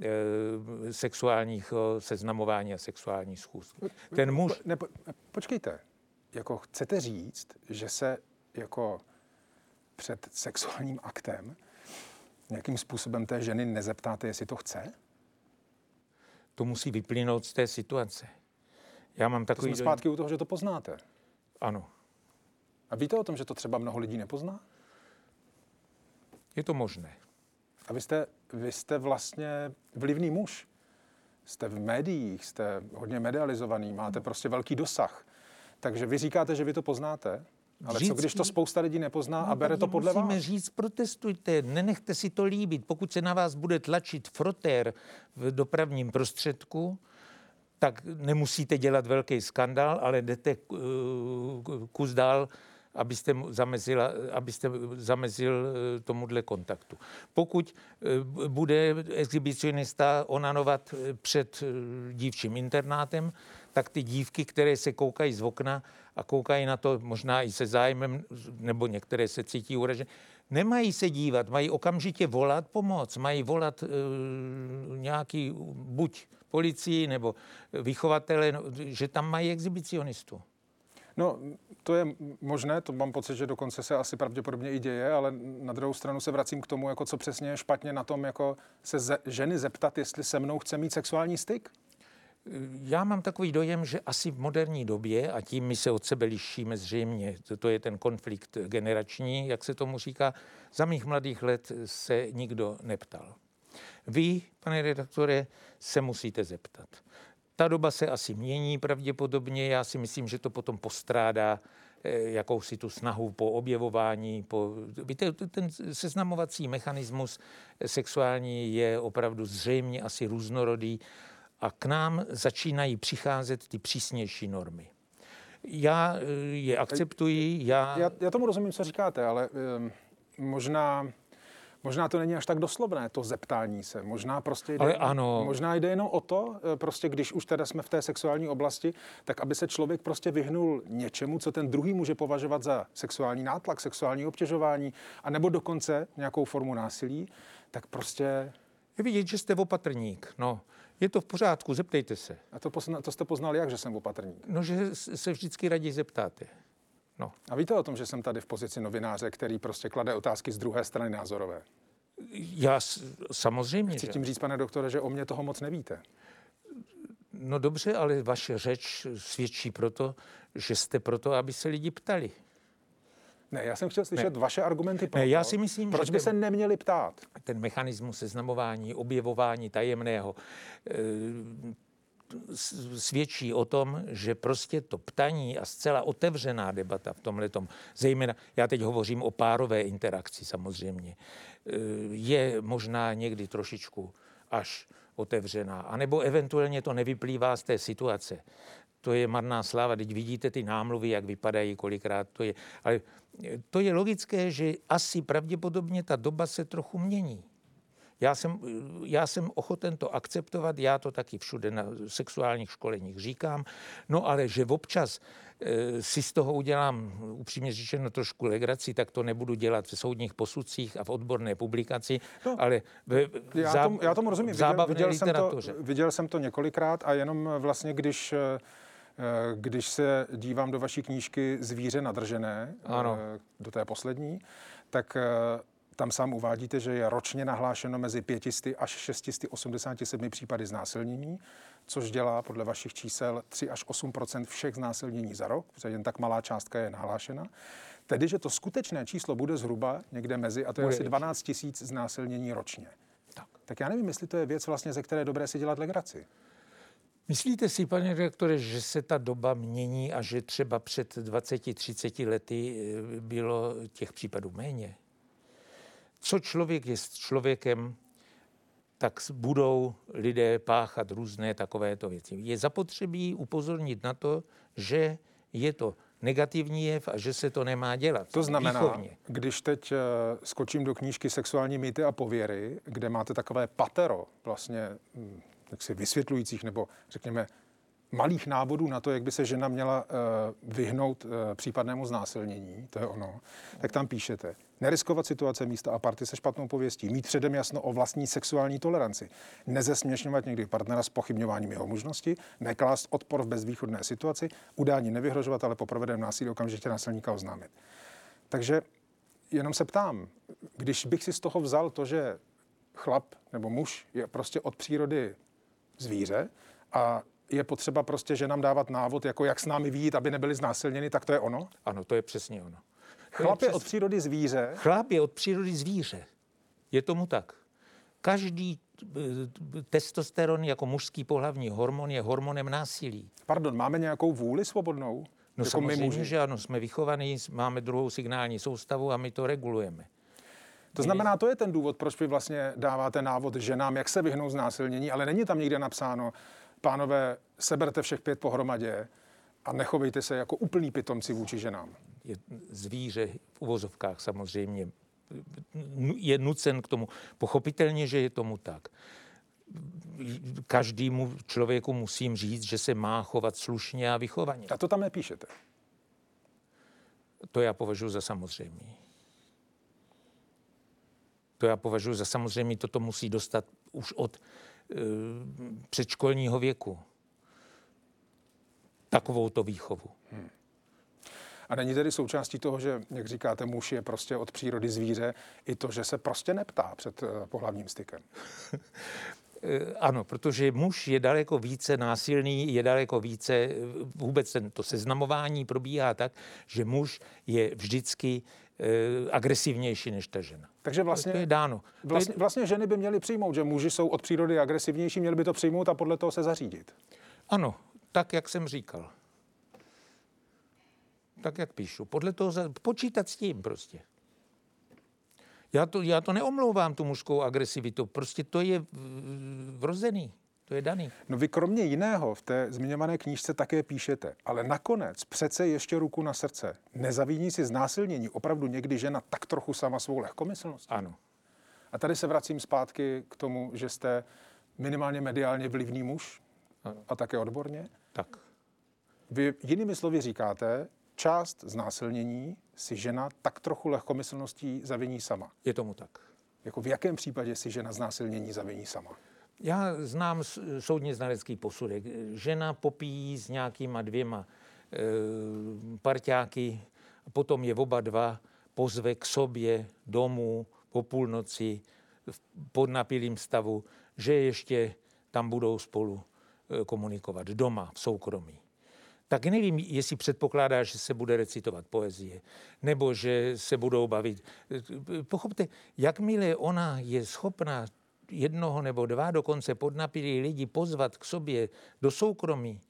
e, sexuálních seznamování a sexuální schůz. Ten muž... Ne, po, počkejte, jako chcete říct, že se jako před sexuálním aktem nějakým způsobem té ženy nezeptáte, jestli to chce? To musí vyplynout z té situace. Já mám takový... To jsme zpátky u toho, že to poznáte. Ano. A víte o tom, že to třeba mnoho lidí nepozná? Je to možné. A vy jste, vy jste vlastně vlivný muž. Jste v médiích, jste hodně medializovaný, máte prostě velký dosah. Takže vy říkáte, že vy to poznáte, ale Říct, co když to spousta lidí nepozná no, a bere to podle musíme vás? Musíme říct, protestujte, nenechte si to líbit. Pokud se na vás bude tlačit frotér v dopravním prostředku, tak nemusíte dělat velký skandál, ale jdete eh, kus dál, abyste, zamezila, abyste zamezil eh, tomuhle kontaktu. Pokud eh, bude exhibicionista onanovat před dívčím internátem, tak ty dívky, které se koukají z okna a koukají na to možná i se zájmem, nebo některé se cítí uražené, nemají se dívat, mají okamžitě volat pomoc, mají volat e, nějaký buď policii nebo vychovatele, no, že tam mají exhibicionistu. No, to je možné, to mám pocit, že dokonce se asi pravděpodobně i děje, ale na druhou stranu se vracím k tomu, jako co přesně je špatně na tom, jako se ze, ženy zeptat, jestli se mnou chce mít sexuální styk. Já mám takový dojem, že asi v moderní době, a tím my se od sebe lišíme zřejmě, to, to je ten konflikt generační, jak se tomu říká, za mých mladých let se nikdo neptal. Vy, pane redaktore, se musíte zeptat. Ta doba se asi mění pravděpodobně, já si myslím, že to potom postrádá eh, jakousi tu snahu po objevování. Po, víte, ten seznamovací mechanismus sexuální je opravdu zřejmě asi různorodý a k nám začínají přicházet ty přísnější normy. Já eh, je akceptuji, já... Já, já tomu rozumím, co říkáte, ale um, možná Možná to není až tak doslovné, to zeptání se. Možná prostě jde, Ale ano. Možná jde jenom o to, eh, prostě když už teda jsme v té sexuální oblasti, tak aby se člověk prostě vyhnul něčemu, co ten druhý může považovat za sexuální nátlak, sexuální obtěžování, a nebo dokonce nějakou formu násilí, tak prostě... Je vidět, že jste opatrník. No, je to v pořádku, zeptejte se. A to, pozna, to jste poznal jak, že jsem opatrník? No, že se vždycky raději zeptáte. No. A víte o tom, že jsem tady v pozici novináře, který prostě klade otázky z druhé strany názorové? Já samozřejmě. Chci tím říct, pane doktore, že o mě toho moc nevíte. No dobře, ale vaše řeč svědčí proto, že jste proto, aby se lidi ptali. Ne, já jsem chtěl slyšet ne. vaše argumenty proto, ne, já si myslím, proč že by ten, se neměli ptát. Ten mechanismus seznamování, objevování tajemného e, svědčí o tom, že prostě to ptaní a zcela otevřená debata v tomhle tom, zejména, já teď hovořím o párové interakci samozřejmě, e, je možná někdy trošičku až otevřená. A nebo eventuálně to nevyplývá z té situace. To je marná sláva, teď vidíte ty námluvy, jak vypadají, kolikrát to je. Ale to je logické, že asi pravděpodobně ta doba se trochu mění. Já jsem, já jsem ochoten to akceptovat, já to taky všude na sexuálních školeních říkám, no ale že občas e, si z toho udělám, upřímně řečeno, trošku legraci, tak to nebudu dělat v soudních posudcích a v odborné publikaci, no, ale v, já, zá, tomu, já tomu rozumím. Viděl, viděl, jsem to, viděl jsem to několikrát a jenom vlastně, když e, když se dívám do vaší knížky Zvíře nadržené, ano. E, do té poslední, tak tam sám uvádíte, že je ročně nahlášeno mezi 500 až 687 případy znásilnění, což dělá podle vašich čísel 3 až 8% všech znásilnění za rok, protože jen tak malá částka je nahlášena. Tedy, že to skutečné číslo bude zhruba někde mezi, a to je bude asi 12 tisíc znásilnění ročně. Tak. tak já nevím, jestli to je věc vlastně, ze které je dobré si dělat legraci. Myslíte si, pane redaktore, že se ta doba mění a že třeba před 20-30 lety eh, bylo těch případů méně? co člověk je s člověkem, tak budou lidé páchat různé takovéto věci. Je zapotřebí upozornit na to, že je to negativní jev a že se to nemá dělat. To znamená, výchovně. když teď eh, skočím do knížky Sexuální mýty a pověry, kde máte takové patero vlastně hm, tak si vysvětlujících nebo řekněme malých návodů na to, jak by se žena měla uh, vyhnout uh, případnému znásilnění, to je ono, tak tam píšete. Neriskovat situace místa a party se špatnou pověstí, mít předem jasno o vlastní sexuální toleranci, nezesměšňovat někdy partnera s pochybňováním jeho možnosti, neklást odpor v bezvýchodné situaci, udání nevyhrožovat, ale po provedeném násilí okamžitě násilníka oznámit. Takže jenom se ptám, když bych si z toho vzal to, že chlap nebo muž je prostě od přírody zvíře a je potřeba prostě ženám dávat návod, jako jak s námi výjít, aby nebyli znásilněni, tak to je ono? Ano, to je přesně ono. Chlap je, přes... od přírody zvíře? Chlap je od přírody zvíře. Je tomu tak. Každý eh, testosteron jako mužský pohlavní hormon je hormonem násilí. Pardon, máme nějakou vůli svobodnou? No jako samozřejmě, že ano, jsme vychovaní, máme druhou signální soustavu a my to regulujeme. To znamená, to je ten důvod, proč vy vlastně dáváte návod ženám, jak se vyhnout znásilnění, ale není tam nikde napsáno, pánové, seberte všech pět pohromadě a nechovejte se jako úplný pitomci vůči ženám. Je zvíře v uvozovkách samozřejmě je nucen k tomu. Pochopitelně, že je tomu tak. Každému člověku musím říct, že se má chovat slušně a vychovaně. A to tam nepíšete? To já považuji za samozřejmé. To já považuji za samozřejmé, toto musí dostat už od Eh, předškolního věku. Takovou to výchovu. Hmm. A není tedy součástí toho, že, jak říkáte, muž je prostě od přírody zvíře, i to, že se prostě neptá před eh, pohlavním stykem? Eh, ano, protože muž je daleko více násilný, je daleko více, vůbec to seznamování probíhá tak, že muž je vždycky agresivnější než ta žena. Takže vlastně, to je dáno. Vlastně, vlastně ženy by měly přijmout, že muži jsou od přírody agresivnější, měli by to přijmout a podle toho se zařídit. Ano, tak, jak jsem říkal. Tak, jak píšu. Podle toho za... počítat s tím prostě. Já to, já to neomlouvám, tu mužskou agresivitu. Prostě to je vrozený. To je daný. No vy kromě jiného v té zmiňované knížce také píšete, ale nakonec přece ještě ruku na srdce. Nezavíní si znásilnění opravdu někdy žena tak trochu sama svou lehkomyslností? Ano. A tady se vracím zpátky k tomu, že jste minimálně mediálně vlivný muž ano. a také odborně. Tak. Vy jinými slovy říkáte, část znásilnění si žena tak trochu lehkomyslností zaviní sama. Je tomu tak. Jako v jakém případě si žena znásilnění zaviní sama? Já znám soudně znalecký posudek. Žena popíjí s nějakýma dvěma e, parťáky, potom je oba dva pozve k sobě domů po půlnoci v podnapilým stavu, že ještě tam budou spolu eh, komunikovat doma, v soukromí. Tak nevím, jestli předpokládá, že se bude recitovat poezie, nebo že se budou bavit. Pochopte, jakmile ona je schopná jednoho nebo dva dokonce podnapilí lidi pozvat k sobě do soukromí,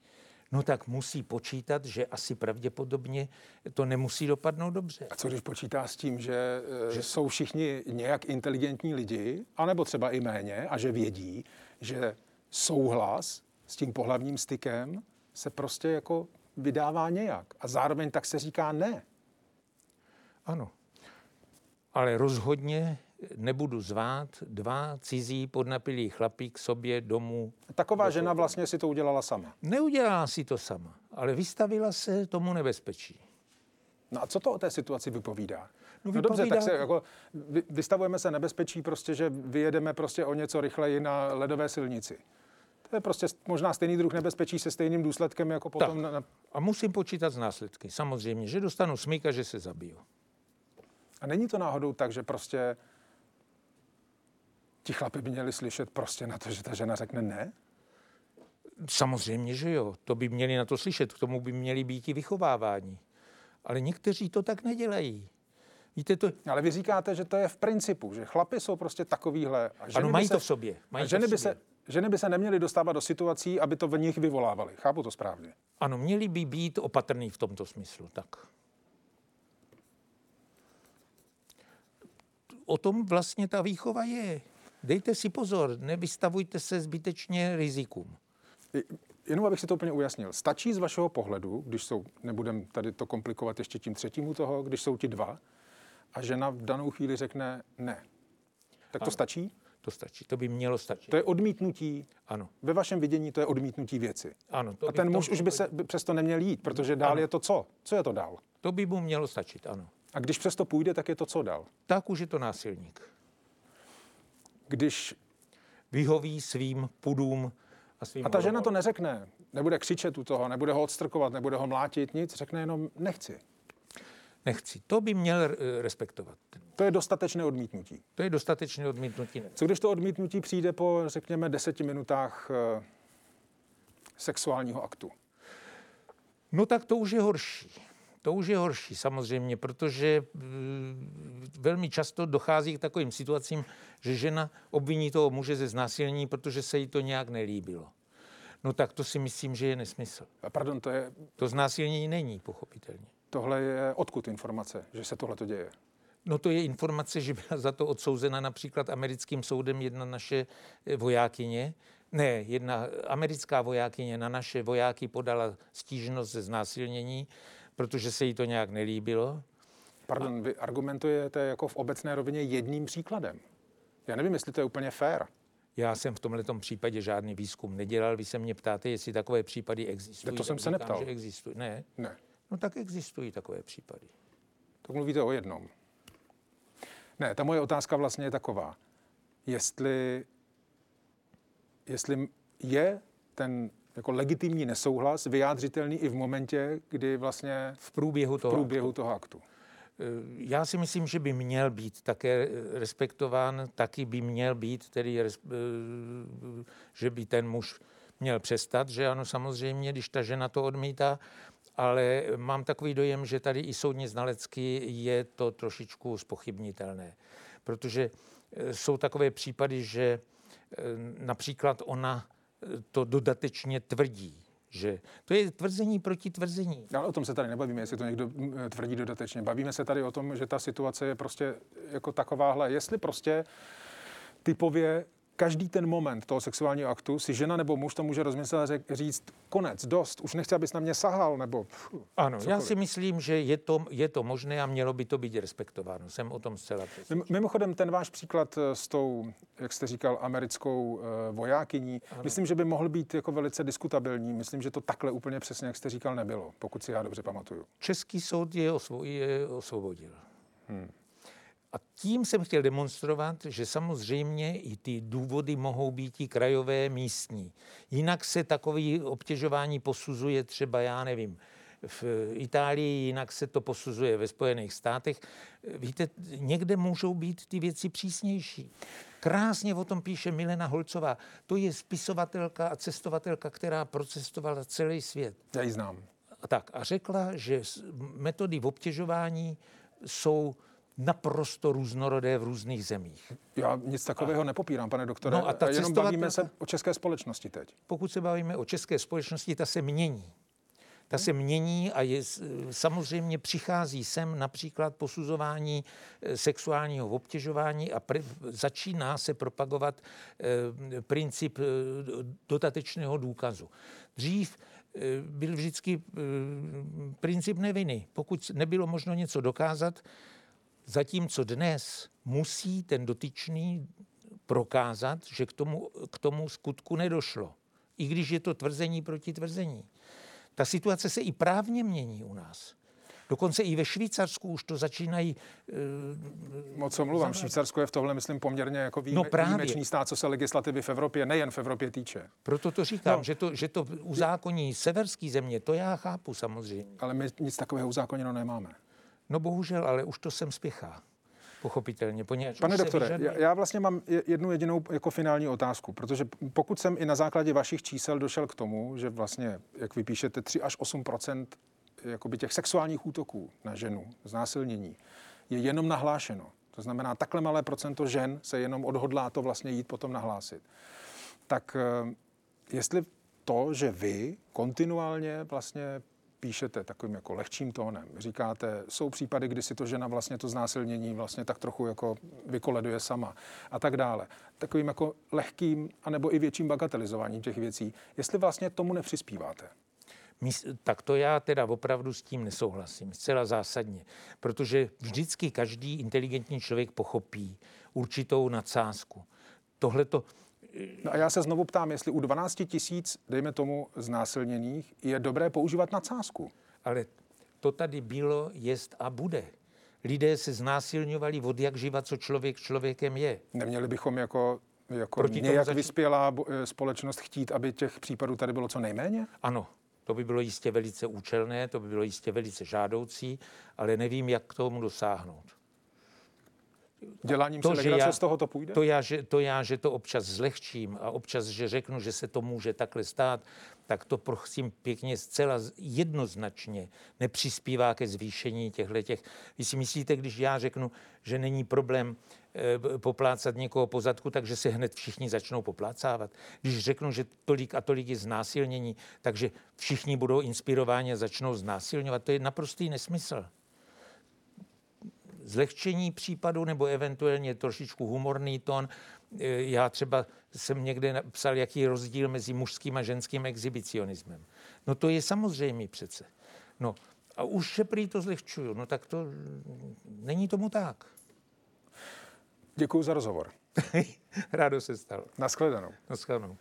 no tak musí počítat, že asi pravděpodobně to nemusí dopadnout dobře. A co když počítá s tím, že, eh, že jsou všichni nějak inteligentní lidi, anebo třeba i méně, a že vědí, že souhlas s tím pohlavním stykem se prostě jako vydává nějak. A zároveň tak se říká ne. Ano. Ale rozhodně nebudu zvát dva cizí podnapilí chlapí k sobě domů. Taková žena vlastně si to udělala sama. Neudělala si to sama, ale vystavila se tomu nebezpečí. No a co to o té situaci vypovídá? No, no dobře, tak se jako, vystavujeme se nebezpečí prostě, že vyjedeme prostě o něco rychleji na ledové silnici. To je prostě možná stejný druh nebezpečí se stejným důsledkem jako potom. Tak. Na... A musím počítat z následky. Samozřejmě, že dostanu smyk a že se zabiju. A není to náhodou tak, že prostě ti chlapi by měli slyšet prostě na to, že ta žena řekne ne? Samozřejmě, že jo. To by měli na to slyšet. K tomu by měli být i vychovávání. Ale někteří to tak nedělají. Víte to? Ale vy říkáte, že to je v principu, že chlapi jsou prostě takovýhle. A ženy ano, mají se, to v sobě. Mají a ženy, by se, ženy by se neměly dostávat do situací, aby to v nich vyvolávali. Chápu to správně. Ano, měli by být opatrný v tomto smyslu. Tak. O tom vlastně ta výchova je. Dejte si pozor, nevystavujte se zbytečně rizikům. Jenom abych si to úplně ujasnil. Stačí z vašeho pohledu, když jsou, nebudem tady to komplikovat ještě tím třetím toho, když jsou ti dva a žena v danou chvíli řekne ne. Tak to ano, stačí? To stačí, to by mělo stačit. To je odmítnutí. Ano. Ve vašem vidění to je odmítnutí věci. Ano. To a ten muž už by se by přesto neměl jít, protože dál ano. je to co? Co je to dál? To by mu mělo stačit, ano. A když přesto půjde, tak je to co dál? Tak už je to násilník když vyhoví svým pudům a svým A ta žena to neřekne, nebude křičet u toho, nebude ho odstrkovat, nebude ho mlátit, nic, řekne jenom nechci. Nechci. To by měl eh, respektovat. To je dostatečné odmítnutí. To je dostatečné odmítnutí. Co když to odmítnutí přijde po, řekněme, deseti minutách e, sexuálního aktu? No tak to už je horší. To už je horší samozřejmě, protože mm, velmi často dochází k takovým situacím, že žena obviní toho muže ze znásilnění, protože se jí to nějak nelíbilo. No tak to si myslím, že je nesmysl. A pardon, to je... To znásilnění není, pochopitelně. Tohle je odkud informace, že se tohle to děje? No to je informace, že byla za to odsouzena například americkým soudem jedna naše eh, vojákyně. Ne, jedna americká vojákyně na naše vojáky podala stížnost ze znásilnění protože se jí to nějak nelíbilo. Pardon, vy argumentujete jako v obecné rovině jedním příkladem. Já nevím, jestli to je úplně fér. Já jsem v tomhle případě žádný výzkum nedělal. Vy se mě ptáte, jestli takové případy existují. To jsem se říkám, neptal. Že existují. Ne? Ne. No tak existují takové případy. Tak mluvíte o jednom. Ne, ta moje otázka vlastně je taková. Jestli, jestli je ten jako legitimní nesouhlas vyjádřitelný i v momentě, kdy vlastně v průběhu toho, v průběhu aktu. toho aktu. Eh, já si myslím, že by měl být také eh, respektován, taky by měl být, tedy, eh, že by ten muž měl přestat, že ano, samozřejmě, když ta žena to odmítá, ale mám takový dojem, že tady i soudně znalecky je to trošičku spochybnitelné, protože jsou takové případy, že například ona to dodatečně tvrdí. Že to je tvrzení proti tvrzení. Ale o tom se tady nebavíme, jestli to někdo tvrdí dodatečně. Bavíme se tady o tom, že ta situace je prostě jako takováhle. Jestli prostě typově každý ten moment toho sexuálního aktu si žena nebo muž to může rozmyslet a říct konec, dost, už nechci, abys na mě sahal, nebo... Pff, ano, cokoliv. já si myslím, že je to, je to možné a mělo by to být respektováno. Jsem o tom zcela přesvědčen. Mimochodem, ten váš příklad eh, s tou, jak jste říkal, americkou uh, vojákyní, ano. myslím, že by mohl být jako velice diskutabilní. Myslím, že to takhle úplně přesně, jak jste říkal, nebylo, pokud si já dobře pamatuju. Český soud je, osvo- je osvobodil. Hmm. A tím jsem chtěl demonstrovat, že samozřejmě i ty důvody mohou být i krajové, místní. Jinak se takové obtěžování posuzuje třeba, já nevím, v Itálii, jinak se to posuzuje ve Spojených státech. Víte, někde můžou být ty věci přísnější. Krásně o tom píše Milena Holcová. To je spisovatelka a cestovatelka, která procestovala celý svět. Já ji znám. Tak a řekla, že metody v obtěžování jsou naprosto různorodé v různých zemích. Já nic takového a, nepopírám, pane doktore. No a ta jenom bavíme se o české společnosti teď. Pokud se bavíme o české společnosti, ta se mění. Ta se mění a je, samozřejmě přichází sem například posuzování eh, sexuálního obtěžování a pr- začíná se propagovat e, princip e, dotatečného důkazu. Dřív e, byl vždycky e, princip neviny. Pokud nebylo možno něco dokázat, zatímco dnes musí ten dotyčný prokázat, že k tomu, k tomu skutku nedošlo. I když je to tvrzení proti tvrzení. Ta situace se i právně mění u nás. Dokonce i ve Švýcarsku už to začínají... Uh, Moc mluvám. Švýcarsko je v tohle, myslím, poměrně jako výjime, no právě. výjimečný stát, co se legislativy v Evropě, nejen v Evropě týče. Proto to říkám, no. že, to, že to uzákoní severský země, to já chápu samozřejmě. Ale my nic takového uzákoněno nemáme. No bohužel, ale už to sem spěchá pochopitelně. Poněvadž Pane doktore, vyžaduje... já vlastně mám jednu jedinou jako finální otázku, protože pokud jsem i na základě vašich čísel došel k tomu, že vlastně, jak vy píšete, 3 až 8% jakoby těch sexuálních útoků na ženu, znásilnění, je jenom nahlášeno. To znamená, takhle malé procento žen se jenom odhodlá to vlastně jít potom nahlásit. Tak eh, jestli to, že vy kontinuálně vlastně píšete takovým jako lehčím tónem. Říkáte, jsou případy, kdy si to žena vlastně to znásilnění vlastně tak trochu jako vykoleduje sama a tak dále. Takovým jako lehkým anebo i větším bagatelizováním těch věcí. Jestli vlastně tomu nepřispíváte. Tak to já teda opravdu s tím nesouhlasím, zcela zásadně, protože vždycky každý inteligentní člověk pochopí určitou nadsázku. Tohle to, No a já se znovu ptám, jestli u 12 tisíc, dejme tomu, znásilněných, je dobré používat nadsázku. Ale to tady bylo, jest a bude. Lidé se znásilňovali od jak živa, co člověk člověkem je. Neměli bychom jako, jako nějak zač... vyspělá eh, společnost chtít, aby těch případů tady bylo co nejméně? Ano, to by bylo jistě velice účelné, to by bylo jistě velice žádoucí, ale nevím, jak k tomu dosáhnout. Děláním to, že já, z toho to půjde? To já, že, to já, že to občas zlehčím a občas, že řeknu, že se to může takhle stát, tak to prosím pěkně zcela jednoznačně nepřispívá ke zvýšení těchto těch. Vy si myslíte, když já řeknu, že není problém e, poplácat někoho po zadku, takže se hned všichni začnou poplácávat. Když řeknu, že tolik a tolik je znásilnění, takže všichni budou inspirováni a začnou znásilňovat, to je naprostý nesmysl zlehčení případu nebo eventuálně trošičku humorný tón. E, já třeba jsem někde napsal, jaký je rozdíl mezi mužským a ženským exhibicionismem. No to je samozřejmé přece. No a už se prý to zlehčuju. No tak to není tomu tak. Děkuji za rozhovor. Rádo se stalo. Naschledanou. Naschledanou.